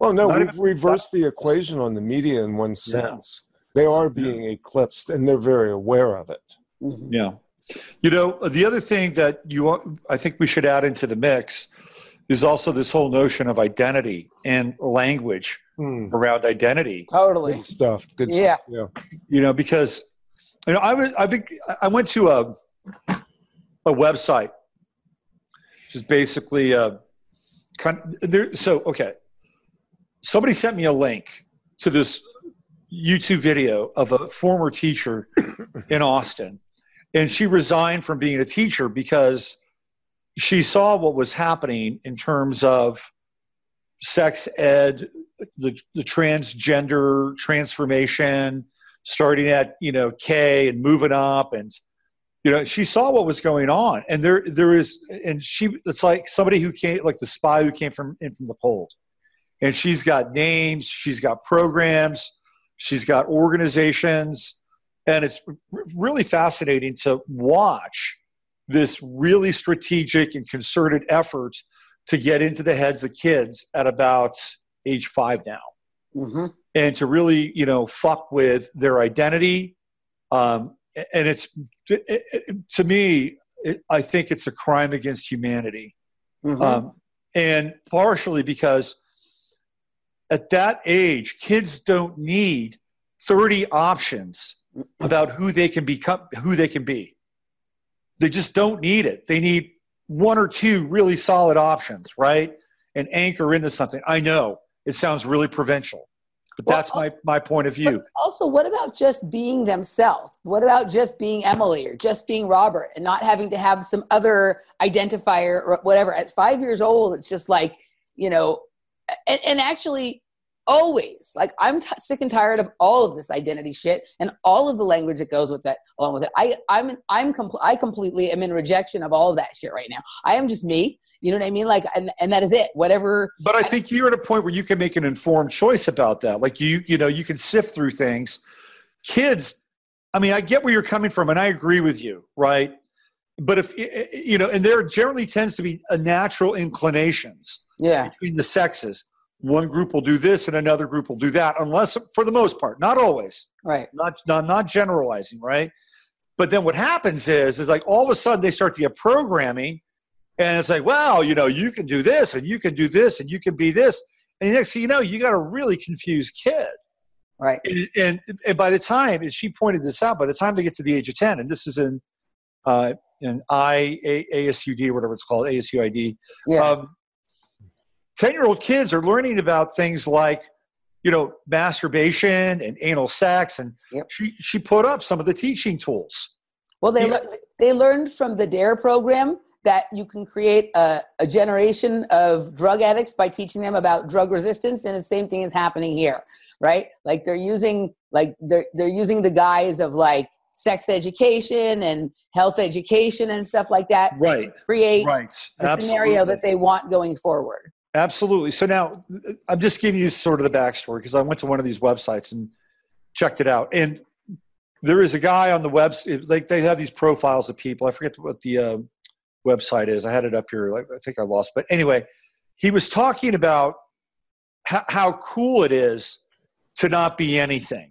well no Not we've even- reversed the equation on the media in one Yeah. sense they are being eclipsed and they're very aware of it. Yeah. You know, the other thing that you I think we should add into the mix is also this whole notion of identity and language Hmm. around identity. Totally. good stuff good Yeah. stuff yeah You know, because you know, I was I been I went to a a website, which is basically a kind there. So okay, somebody sent me a link to this YouTube video of a former teacher in Austin, and she resigned from being a teacher because she saw what was happening in terms of sex ed, the, the transgender transformation, starting at you know K and moving up, and you know she saw what was going on, and there there is, and she it's like somebody who came like the spy who came from in from the cold, and she's got names, she's got programs, she's got organizations, and it's really fascinating to watch this really strategic and concerted effort to get into the heads of kids at about age five now Mhm. and to really you know fuck with their identity um, and it's it, it- to me it, i think it's a crime against humanity Mhm. um, and partially because at that age kids don't need 30 options about who they can become who they can be. They just don't need it. They need one or two really solid options right? And anchor into something. I know it sounds really provincial but Well, that's my my point of view. also, what about just being themselves? What about just being Emily or just being Robert and not having to have some other identifier or whatever? At five years old, it's just like, you know, and, and actually, always like I'm t- sick and tired of all of this identity shit and all of the language that goes with that along with it. I I'm I'm compl- I completely am in rejection of all of that shit right now. I am just me. You know what I mean? Like, and, and that is it. Whatever. but i think you're at a point where you can make an informed choice about that like you you know you can sift through things kids i mean i get where you're coming from and i agree with you right but if you know and there generally tends to be a natural inclinations Yeah. between the sexes one group will do this and another group will do that unless for the most part not always Right. not not, not generalizing right but then what happens is is like all of a sudden they start to get programming and it's like wow you know you can do this and you can do this and you can be this and next thing you know you got a really confused kid Right. and, and, and by the time and she pointed this out by the time they get to the age of 10 and this is in uh, in I, A, ASUD or whatever it's called ASUID Yeah. um, 10 year old kids are learning about things like you know masturbation and anal sex and Yep. she she put up some of the teaching tools Well, they Yeah. lear- they learned from the DARE program that you can create a, a generation of drug addicts by teaching them about drug resistance, and the same thing is happening here, right? Like they're using like they're they're using the guise of like sex education and health education and stuff like that right to create right the scenario that they want going forward. Absolutely. So now I'm just giving you sort of the backstory because I went to one of these websites and checked it out. And there is a guy on the website, like they have these profiles of people. I forget what the uh, website is. I had it up here. Like, I think I lost. But anyway, he was talking about how, how cool it is to not be anything.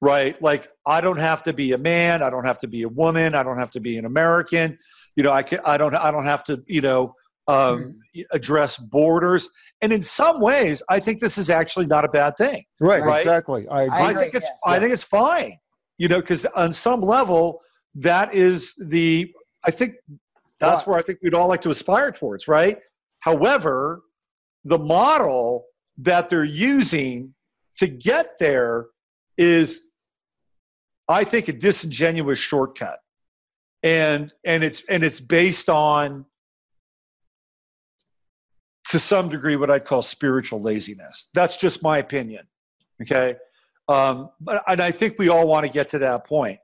right? Like I don't have to be a man, I don't have to be a woman, I don't have to be an American. You know, I can, I don't I don't have to you know um, mm-hmm. address borders. And in some ways, I think this is actually not a bad thing. Right, right? exactly. I, I, I think it's yeah. I think it's fine. You know, because on some level, that is the I think that's where I think we'd all like to aspire towards, right? However, the model that they're using to get there is, I think, a disingenuous shortcut, and and it's and it's based on to some degree what I'd call spiritual laziness. That's just my opinion. Okay. Um, but, and I think we all want to get to that point.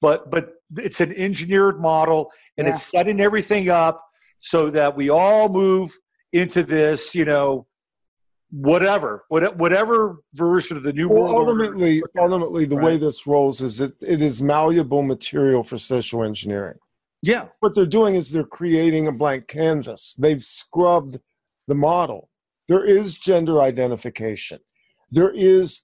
But but it's an engineered model and yeah. it's setting everything up so that we all move into this, you know, whatever, whatever version of the new well, world. Ultimately, ultimately, the right. way this rolls is that it is malleable material for social engineering. Yeah. What they're doing is they're creating a blank canvas. They've scrubbed the model. There is gender identification. There is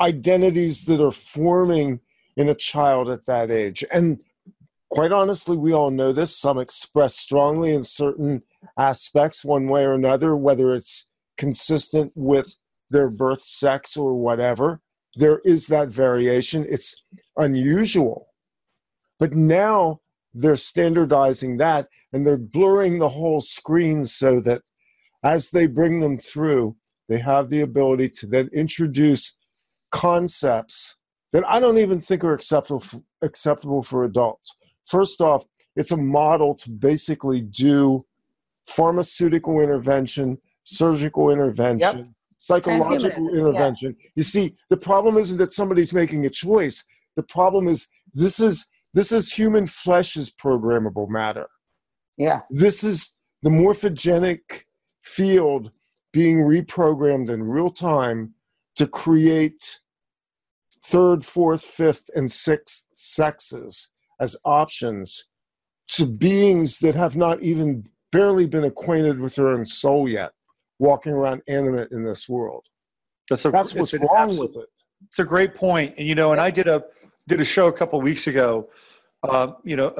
identities that are forming in a child at that age. And quite honestly, we all know this. Some express strongly in certain aspects, one way or another, whether it's consistent with their birth sex or whatever. There is that variation. It's unusual. But now they're standardizing that and they're blurring the whole screen so that as they bring them through, they have the ability to then introduce concepts that I don't even think are acceptable for, acceptable for adults. First off, it's a model to basically do pharmaceutical intervention, surgical intervention, yep. psychological intervention. Yeah. You see, the problem isn't that somebody's making a choice. The problem is this is this is human flesh's programmable matter. Yeah. This is the morphogenic field being reprogrammed in real time to create third, fourth, fifth, and sixth sexes as options to beings that have not even barely been acquainted with their own soul yet, walking around animate in this world. That's, a, That's what's wrong absolute, with it. It's a great point. And you know, and I did a did a show a couple weeks ago. Uh, you know,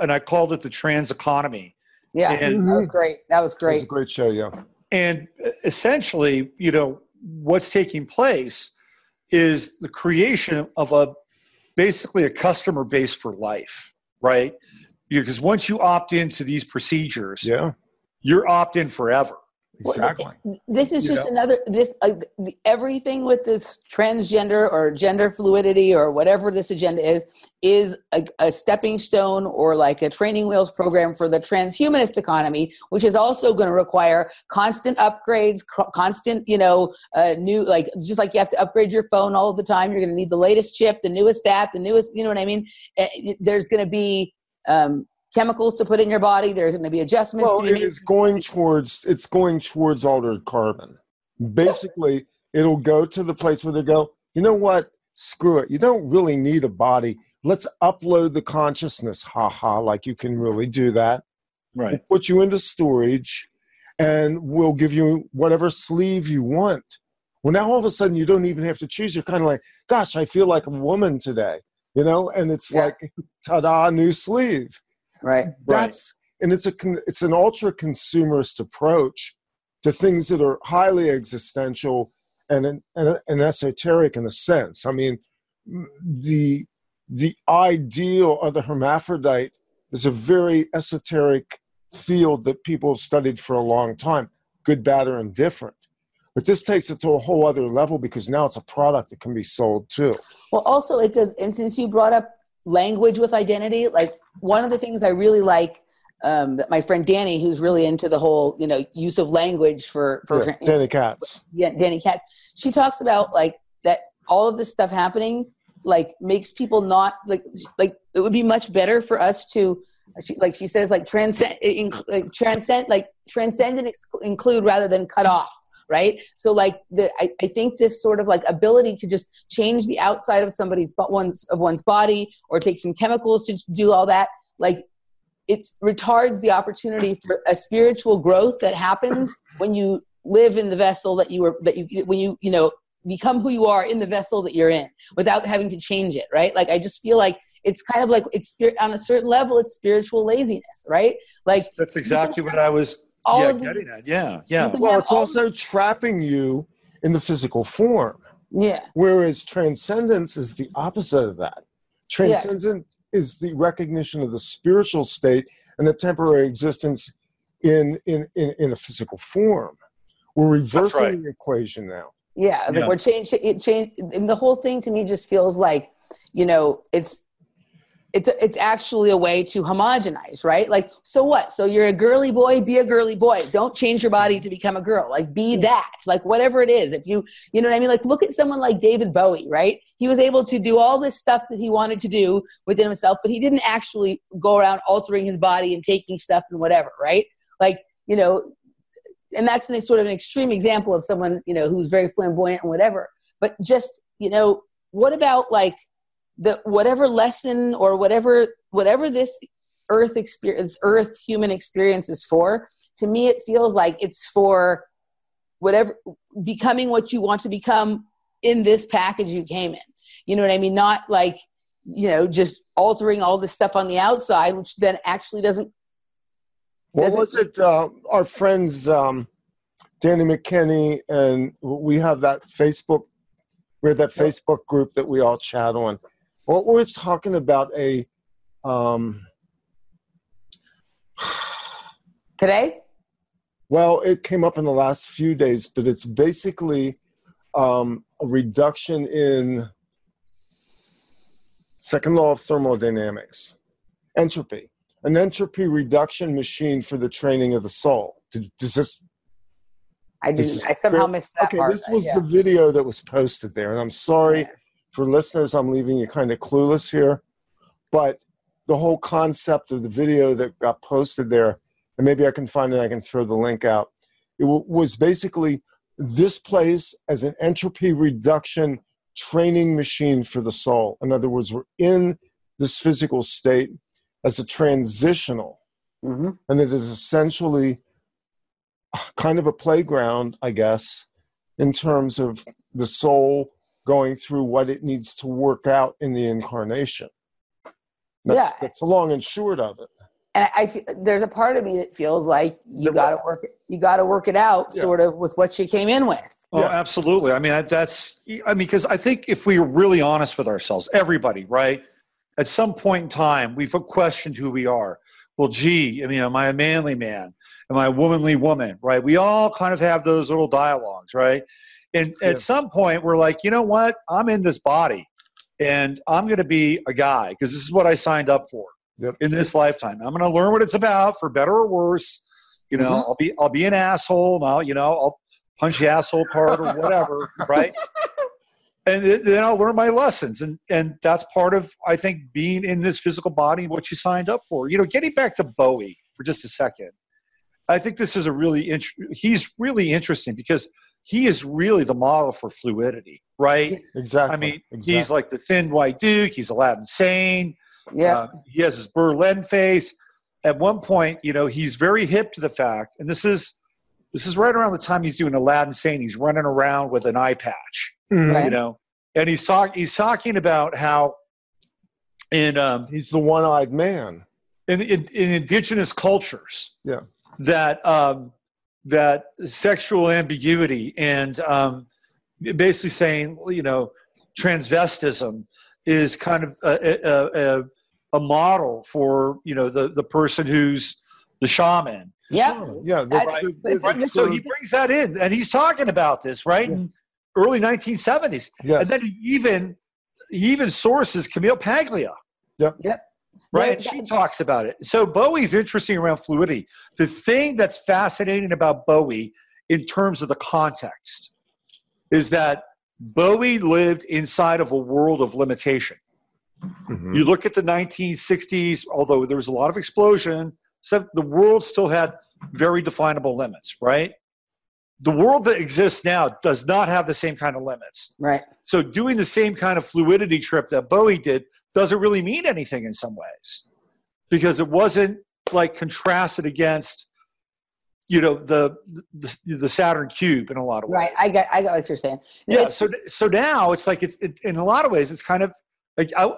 and I called it the trans economy. Yeah, and, mm-hmm. that was great. That was great. It was a great show. Yeah. And uh, essentially, you know, what's taking place is the creation of a basically a customer base for life, right? Because once you opt into these procedures, yeah, you're opt in forever. Exactly. This is just another this uh, everything with this transgender or gender fluidity or whatever this agenda is is a, a, stepping stone or like a training wheels program for the transhumanist economy, which is also going to require constant upgrades, constant you know uh, new like just like you have to upgrade your phone all the time. You're going to need the latest chip, the newest that, the newest you know what I mean. Eh, there's going to be um, chemicals to put in your body. There's going to be adjustments well, to be made. It's going towards it's going towards altered carbon. Basically, it'll go to the place where they go. You know what? Screw it. You don't really need a body. Let's upload the consciousness. Ha ha! Like you can really do that. Right. We'll put you into storage, and we'll give you whatever sleeve you want. Well, now all of a sudden you don't even have to choose. You're kind of like, gosh, I feel like a woman today, you know. And it's yeah. like, ta-da, new sleeve right? That's right. and it's a it's an ultra consumerist approach to things that are highly existential and an, and, and esoteric in a sense. I mean the the ideal of the hermaphrodite is a very esoteric field that people have studied for a long time good bad or indifferent. But this takes it to a whole other level because now it's a product that can be sold too. Well also it does and since you brought up language with identity. Like one of the things I really like um, that my friend Danny, who's really into the whole you know use of language for for yeah, Danny Katz. Yeah, Danny Katz. She talks about like that all of this stuff happening like makes people not like like it would be much better for us to she, like she says like transcend like transcend like transcend and include rather than cut off right? So like the I, I think this sort of like ability to just change the outside of somebody's but one's of one's body or take some chemicals to do all that like it retards the opportunity for a spiritual growth that happens when you live in the vessel that you were that you when you you know become who you are in the vessel that you're in without having to change it right? Like i just feel like it's kind of like it's on a certain level it's spiritual laziness right? Like that's exactly what i was all yeah, of getting these- at yeah yeah can Well, have it's all- also trapping you in the physical form. yeah Whereas transcendence is the opposite of that. Transcendence is the recognition of the spiritual state and the temporary existence in in in, in a physical form. We're reversing right. the equation now. Yeah, like Yeah. we're changing. it change and the whole thing to me just feels like, you know, it's it's it's actually a way to homogenize, right? Like, so what? So you're a girly boy, be a girly boy. Don't change your body to become a girl. Like be that. Like whatever it is. If you you know what I mean? Like look at someone like David Bowie, right? He was able to do all this stuff that he wanted to do within himself, but he didn't actually go around altering his body and taking stuff and whatever, right? Like, you know, and that's an, sort of an extreme example of someone you know who's very flamboyant and whatever but just you know what about like the whatever lesson or whatever whatever this earth experience earth human experience is for to me it feels like it's for whatever becoming what you want to become in this package you came in you know what i mean not like you know just altering all this stuff on the outside which then actually doesn't What was it? Uh, our friends um, Danny McKinney and we have that Facebook. We have that Facebook group that we all chat on. What we're talking about a um, today Well, it came up in the last few days, but it's basically um, a reduction in second law of thermodynamics, entropy, an entropy reduction machine for the training of the soul. Does this? i didn't is i somehow missed that Okay, part, this was yeah. the video that was posted there, and I'm sorry Yeah. For listeners. I'm leaving you kind of clueless here, but the whole concept of the video that got posted there, and maybe I can find it. I can throw the link out. It w- was basically this place as an entropy reduction training machine for the soul. In other words, we're in this physical state as a transitional, Mhm. and it is essentially kind of a playground, I guess, in terms of the soul going through what it needs to work out in the incarnation. That's, Yeah. that's the long and short of it. and I, I there's a part of me that feels like you got to work it you got to work it out Yeah. sort of with what you came in with Oh, Yeah. absolutely. I mean, that's, I mean, because I think if we are really honest with ourselves, everybody, right? At some point in time, we've questioned who we are. Well, gee, I mean, am I a manly man? Am I a womanly woman? Right? We all kind of have those little dialogues, right? And Yeah. at some point, we're like, you know what? I'm in this body and I'm going to be a guy because this is what I signed up for Yep. in this lifetime. I'm going to learn what it's about for better or worse. You know, mm-hmm. I'll be I'll be an asshole. And I'll you know I'll punch the asshole part or whatever, (laughs) right? And then I'll learn my lessons, and and that's part of I think being in this physical body, what you signed up for. You know, getting back to Bowie for just a second, I think this is a really int- he's really interesting because he is really the model for fluidity, right? Exactly. I mean, exactly. he's like the thin white duke. He's Aladdin Sane. yeah Uh, he has his Berlin phase. At one point, you know, he's very hip to the fact, and this is this is right around the time he's doing Aladdin Sane. He's running around with an eye patch, Mhm. You know, and he's talking he's talking about how in um, He's the one-eyed man. in, in, in indigenous cultures, Yeah. that um, that sexual ambiguity and um, basically saying, you know, transvestism is kind of a, a, a, a model for you know the the person who's the shaman. yeah Yeah. the- I- the- but- the- So he brings that in, and he's talking about this right in early 1970s, yes. and then he even he even sources Camille Paglia Yep. Yep. Right? She talks about it. So Bowie's interesting around fluidity. The thing that's fascinating about Bowie in terms of the context is that Bowie lived inside of a world of limitation. Mhm. You look at the 1960s, although there was a lot of explosion, so the world still had very definable limits, right? The world that exists now does not have the same kind of limits. right So doing the same kind of fluidity trip that Bowie did doesn't really mean anything in some ways because it wasn't like contrasted against you know the, the the Saturn cube in a lot of ways. Right. I got I got what you're saying. Yeah. So so now it's like it's it, in a lot of ways it's kind of like I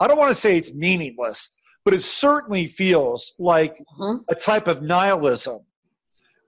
I don't want to say it's meaningless, but it certainly feels like Mhm. a type of nihilism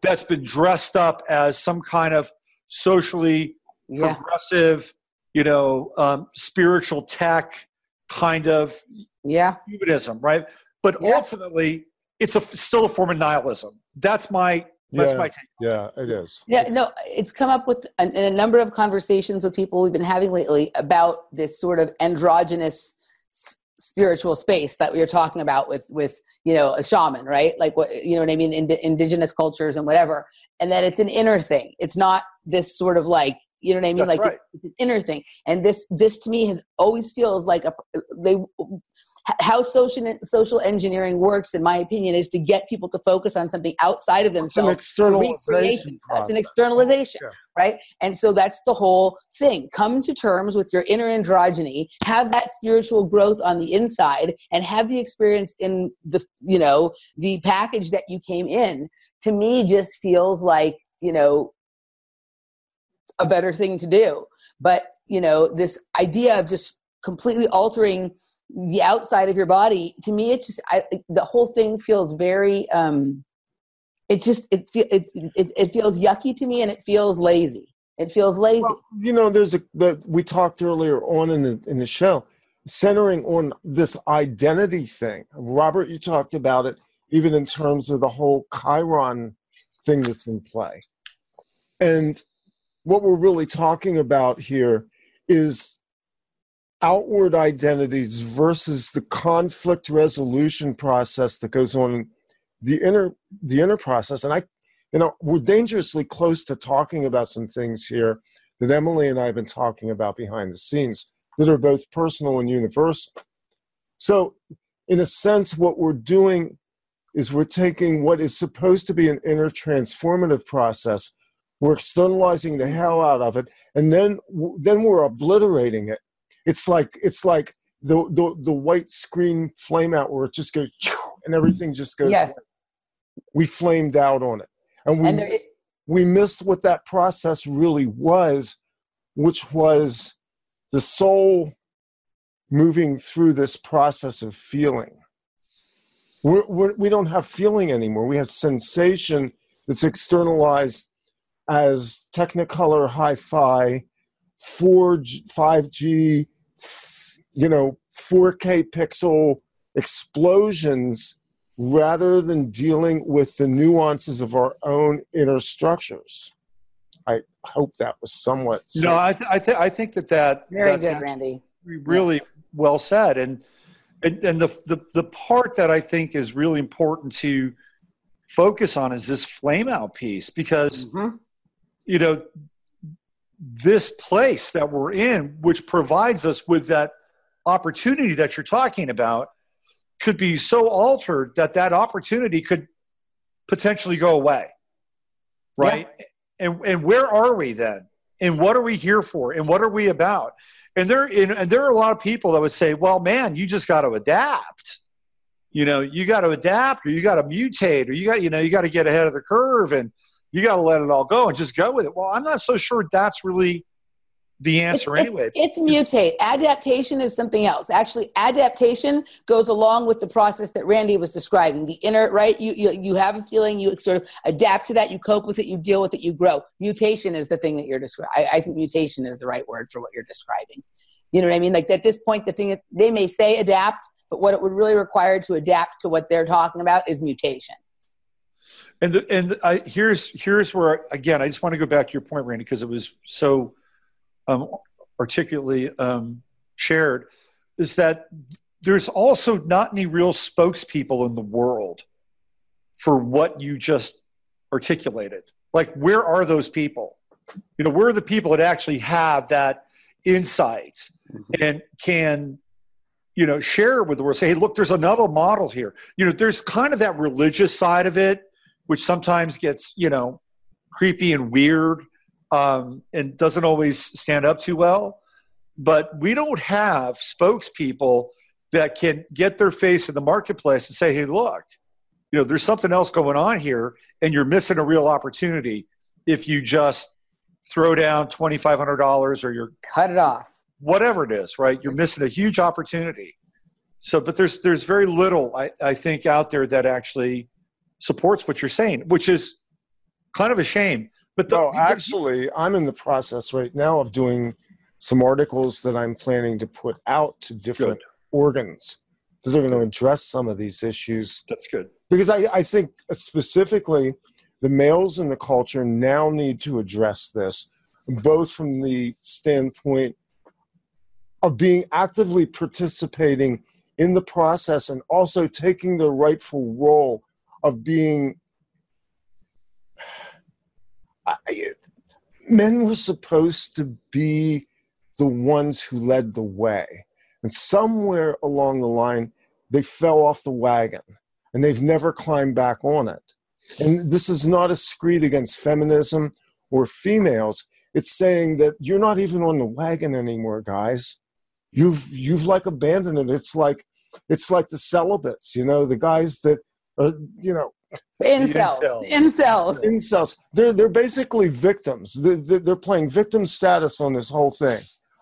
that's been dressed up as some kind of socially yeah. progressive, you know, um, spiritual tech kind of Yeah. humanism, right? But Yeah. ultimately, it's a still a form of nihilism. That's my that's Yeah. my take. Yeah, it is. Yeah, no, it's come up with a, in a number of conversations with people we've been having lately about this sort of androgynous s- spiritual space that we were talking about with with you know a shaman, right? Like what you know what I mean, Indi- indigenous cultures and whatever, and that it's an inner thing. It's not this sort of like you know what I mean, That's like right. it's an inner thing. And this this to me has always feels like a they how social social engineering works, in my opinion, is to get people to focus on something outside of It's an themselves externalization. That's an externalization, Yeah. right? And so that's the whole thing. Come to terms with your inner androgyny, have that spiritual growth on the inside, and have the experience in the you know the package that you came in. To me, just feels like you know a better thing to do. But you know this idea of just completely altering the outside of your body to me it just I, the whole thing feels very um it just it, it it it feels yucky to me and it feels lazy it feels lazy Well, you know, there's a that we talked earlier on in the in the show, centering on this identity thing. Robert, you talked about it even in terms of the whole Chiron thing that's in play. And what we're really talking about here is outward identities versus the conflict resolution process that goes on the inner the inner process. And I you know, we're dangerously close to talking about some things here that Emily and I have been talking about behind the scenes that are both personal and universal. So, in a sense, what we're doing is we're taking what is supposed to be an inner transformative process, we're externalizing the hell out of it, and then then we're obliterating it. It's like it's like the the, the white screen flame out where it just goes (laughs) and everything just goes. Yes. We flamed out on it, and we and there is, we missed what that process really was, which was the soul moving through this process of feeling. We're, we're, we don't have feeling anymore. We have sensation that's externalized as Technicolor hi fi, 4G, 5G, you know, 4K pixel explosions rather than dealing with the nuances of our own inner structures. I hope that was somewhat. No, I, th- I, th- I think that that very that's good randy really well said, and and, and the, the the part that I think is really important to focus on is this flame out piece because Mhm. You know this place that we're in, which provides us with that opportunity that you're talking about, could be so altered that that opportunity could potentially go away, right? And and where are we then? And what are we here for? And what are we about? And there and, and there are a lot of people that would say, "Well, man, you just got to adapt." You know, you got to adapt, or you got to mutate, or you got you know you got to get ahead of the curve, and you got to let it all go and just go with it. Well, I'm not so sure that's really the answer It's- anyway. It's mutate. Adaptation is something else. Actually, adaptation goes along with the process that Randy was describing. The inner, right? You, you you have a feeling, you sort of adapt to that, you cope with it, you deal with it, you grow. Mutation is the thing that you're describing. I, I think mutation is the right word for what you're describing. You know what I mean? Like at this point, the thing that they may say adapt, but what it would really require to adapt to what they're talking about is mutation. And the, and I, here's here's where again I just want to go back to your point, Randy, because it was so um, articulately um, shared. Is that there's also not any real spokespeople in the world for what you just articulated. Like, where are those people? You know, where are the people that actually have that insight and can you know share with the world? Say, hey, look, there's another model here. You know, there's kind of that religious side of it which sometimes gets you know creepy and weird um, and doesn't always stand up too well. But we don't have spokespeople that can get their face in the marketplace and say, "Hey, look, you know, there's something else going on here, and you're missing a real opportunity if you just throw down twenty five hundred dollars or you're cut it off. Whatever it is, right? You're missing a huge opportunity. So, but there's there's very little I, I think out there that actually supports what you're saying, which is kind of a shame. But the, no, actually, I'm in the process right now of doing some articles that I'm planning to put out to different good. organs that are going to address some of these issues. That's good. Because I, I think specifically the males in the culture now need to address this, both from the standpoint of being actively participating in the process and also taking the rightful role of being I, men were supposed to be the ones who led the way. And somewhere along the line, they fell off the wagon and they've never climbed back on it. And this is not a screed against feminism or females. It's saying that you're not even on the wagon anymore, guys. You've you've like abandoned it. It's like it's like the celibates, you know, the guys that are, you know, incels. incels. Incels. They're they're basically victims. They're, they're playing victim status on this whole thing.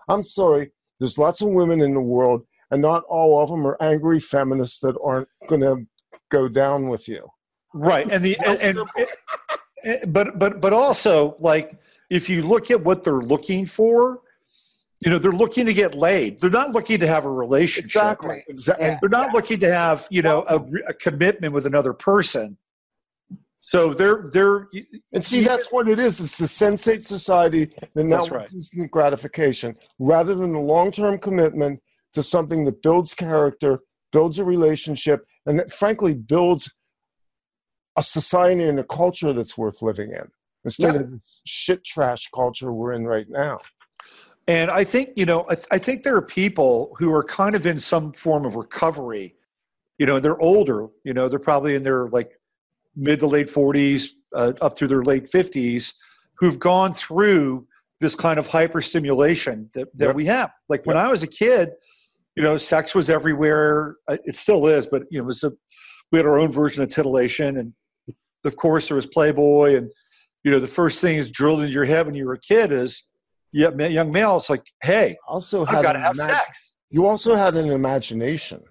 I'm sorry. There's lots of women in the world, and not all of them are angry feminists that aren't going to go down with you. Right, and the and, and, and (laughs) but but but also like if you look at what they're looking for, you know they're looking to get laid. They're not looking to have a relationship. Exactly. Exactly they're not looking to have you know a, a commitment with another person. So they're they're and see that's what it is. It's the sensate society that now right. instant gratification. Rather than the long-term commitment to something that builds character builds a relationship and that frankly builds a society and a culture that's worth living in instead yeah. of this shit trash culture we're in right now and I think, you know, I, th- I, think there are people who are kind of in some form of recovery. You know, they're older, you know, they're probably in their like mid to late 40s, uh, up through their late 50s, who've gone through this kind of hyperstimulation that, that yep. we have. Like yep. when I was a kid, you know, sex was everywhere. Uh, it still is, but, you know, it was a, we had our own version of titillation. And of course, there was Playboy. And, you know, the first thing is drilled into your head when you were a kid is, yeah, young male, it's like, hey, also I've got to have imag- sex. You also had an imagination,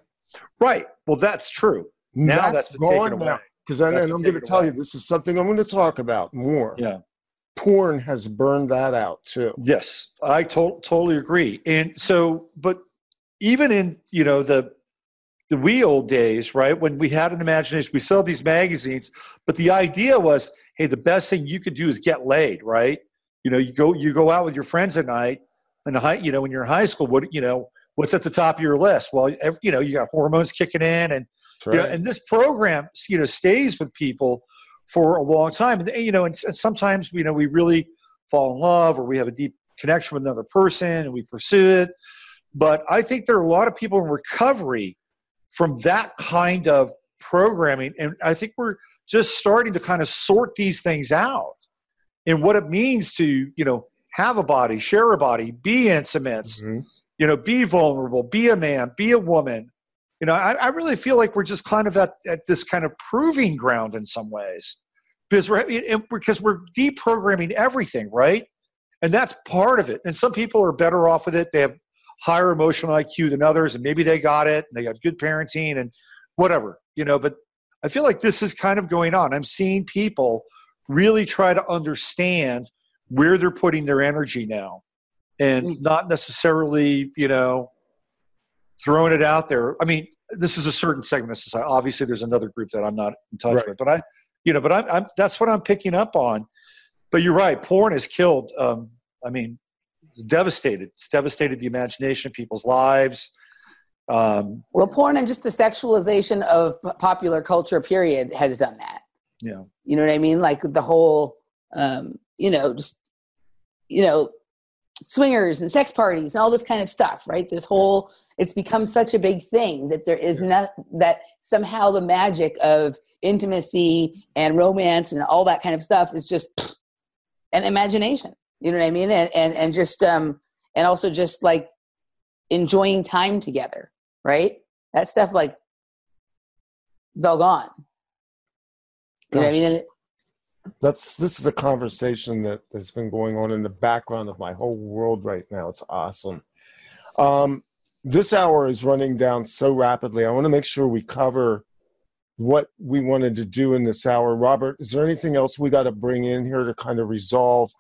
right? Well, that's true. Now that's, that's gone now. Because and I'm going to tell you, this is something I'm going to talk about more. Yeah, porn has burned that out too. Yes, I to- totally agree. And so, but even in you know the the wee old days, right? When we had an imagination, we saw these magazines, but the idea was, hey, the best thing you could do is get laid, right? You know you go you go out with your friends at night and the high you know when you're in high school what you know what's at the top of your list? Well every, you know you got hormones kicking in and right. you know, and this program you know stays with people for a long time. And you know and, and sometimes you know we really fall in love or we have a deep connection with another person and we pursue it. But i think there are a lot of people in recovery from that kind of programming. And i think we're just starting to kind of sort these things out and what it means to you know have a body share a body be intimate mm-hmm. you know be vulnerable be a man be a woman. You know I, I, really feel like we're just kind of at, at this kind of proving ground in some ways because we're because we're deprogramming everything right? And that's part of it. And some people are better off with it. They have higher emotional iq than others and maybe they got it and they got good parenting and whatever you know but i feel like this is kind of going on. I'm seeing people really try to understand where they're putting their energy now and mm. not necessarily, you know, throwing it out there. I mean, this is a certain segment of society. Obviously, there's another group that I'm not in touch right. with, but I, you know, but I'm, I'm, that's what I'm picking up on. But you're right. Porn has killed. Um, I mean, it's devastated. It's devastated the imagination, of people's lives. Um, well, porn and just the sexualization of popular culture, period, has done that. Yeah. You know what I mean? Like the whole, um, you know, just, you know, swingers and sex parties and all this kind of stuff, right? This whole, it's become such a big thing that there is yeah. not, that somehow the magic of intimacy and romance and all that kind of stuff is just (sniffs) an imagination. You know what I mean? And, and, and just, um, and also just like enjoying time together, right? That stuff like, it's all gone You know what I mean? That's this is a conversation that has been going on in the background of my whole world right now. It's awesome. Um, this hour is running down so rapidly. I want to make sure we cover what we wanted to do in this hour. Robert, is there anything else we got to bring in here to kind of resolve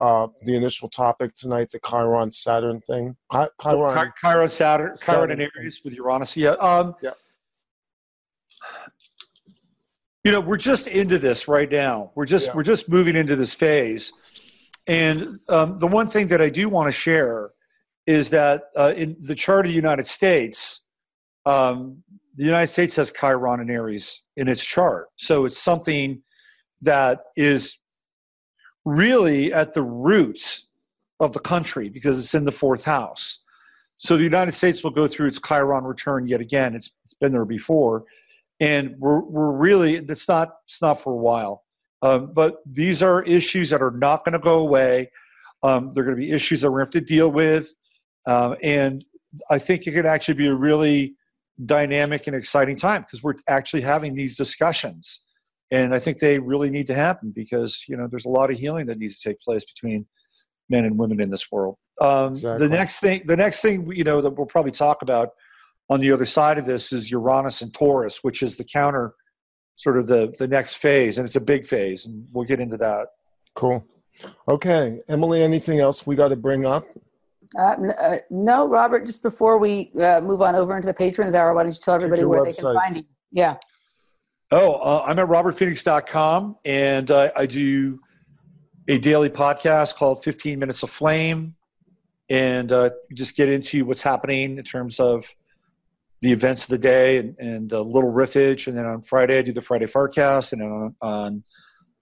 uh, the initial topic tonight, the Chiron Saturn thing? Chi- Chiron, Chi- Chiron, Saturn, Chiron, Saturn. and Aries with Uranus. Yeah. Um, Yeah. You know, we're just into this right now. We're just Yeah. we're just moving into this phase, and um, the one thing that I do want to share is that uh, in the chart of the United States, um, the United States has Chiron and Aries in its chart, so it's something that is really at the roots of the country because it's in the fourth house. So the United States will go through its Chiron return yet again. It's, it's been there before, and we're we're really it's not it's not for a while. Um, but these are issues that are not going to go away. Um, they're going to be issues that we're going to have to deal with, um, and I think it could actually be a really dynamic and exciting time because we're actually having these discussions, and I think they really need to happen because you know there's a lot of healing that needs to take place between men and women in this world. Um, Exactly. The next thing, the next thing you know that we'll probably talk about on the other side of this is Uranus and Taurus, which is the counter, sort of the the next phase, and it's a big phase, and we'll get into that. cool. Okay, Emily, anything else we got to bring up? Uh, n- uh, no, Robert. Just before we uh, move on over into the patrons hour, why don't you tell everybody your where they can find you? Yeah. Oh, uh, I'm at robertphoenix.com, and uh, I do a daily podcast called 15 Minutes of Flame, and uh, just get into what's happening in terms of the events of the day and, and a little riffage. And then on Friday, I do the Friday Farcast, and then on, on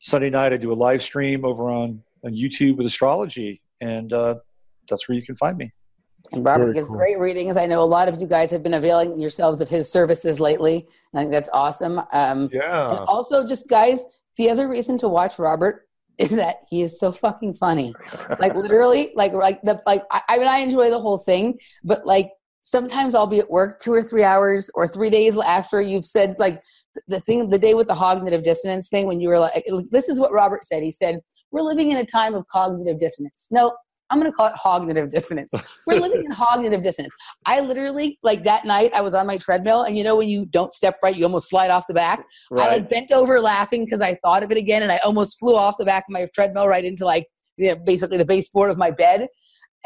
Sunday night, I do a live stream over on, on YouTube with astrology, and uh, that's where you can find me. Robert Very gives cool. great readings. I know a lot of you guys have been availing yourselves of his services lately. I think that's awesome. Um, and Yeah. also, just guys, the other reason to watch Robert is that he is so fucking funny. Like literally, like like the like. I, I mean, I enjoy the whole thing, but like sometimes I'll be at work two or three hours or three days after you've said like the thing the day with the cognitive dissonance thing when you were like this is what Robert said. He said we're living in a time of cognitive dissonance. No, I'm going to call it cognitive dissonance. (laughs) We're living in cognitive dissonance. I literally like that night I was on my treadmill and you know when you don't step right you almost slide off the back. I like bent over laughing because I thought of it again and I almost flew off the back of my treadmill right into like you know, basically the baseboard of my bed.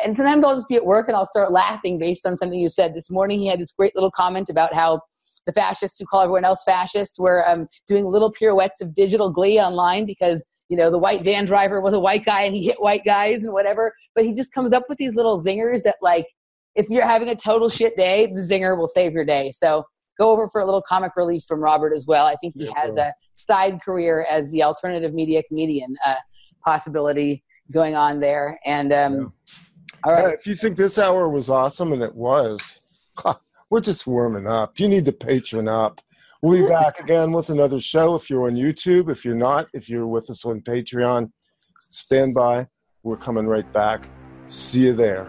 And sometimes I'll just be at work and I'll start laughing based on something you said. This morning he had this great little comment about how the fascists who call everyone else fascist were um, doing little pirouettes of digital glee online because you know the white van driver was a white guy and he hit white guys and whatever. But he just comes up with these little zingers that like if you're having a total shit day, the zinger will save your day. So go over for a little comic relief from Robert as well. I think he Yeah, has cool. a side career as the alternative media comedian uh, possibility going on there. And um, Yeah. All Yeah, if you think this hour was awesome, and it was, (laughs) we're just warming up. You need to patron up. We'll be back again with another show. If you're on YouTube, if you're not, if you're with us on Patreon, stand by. We're coming right back. See you there.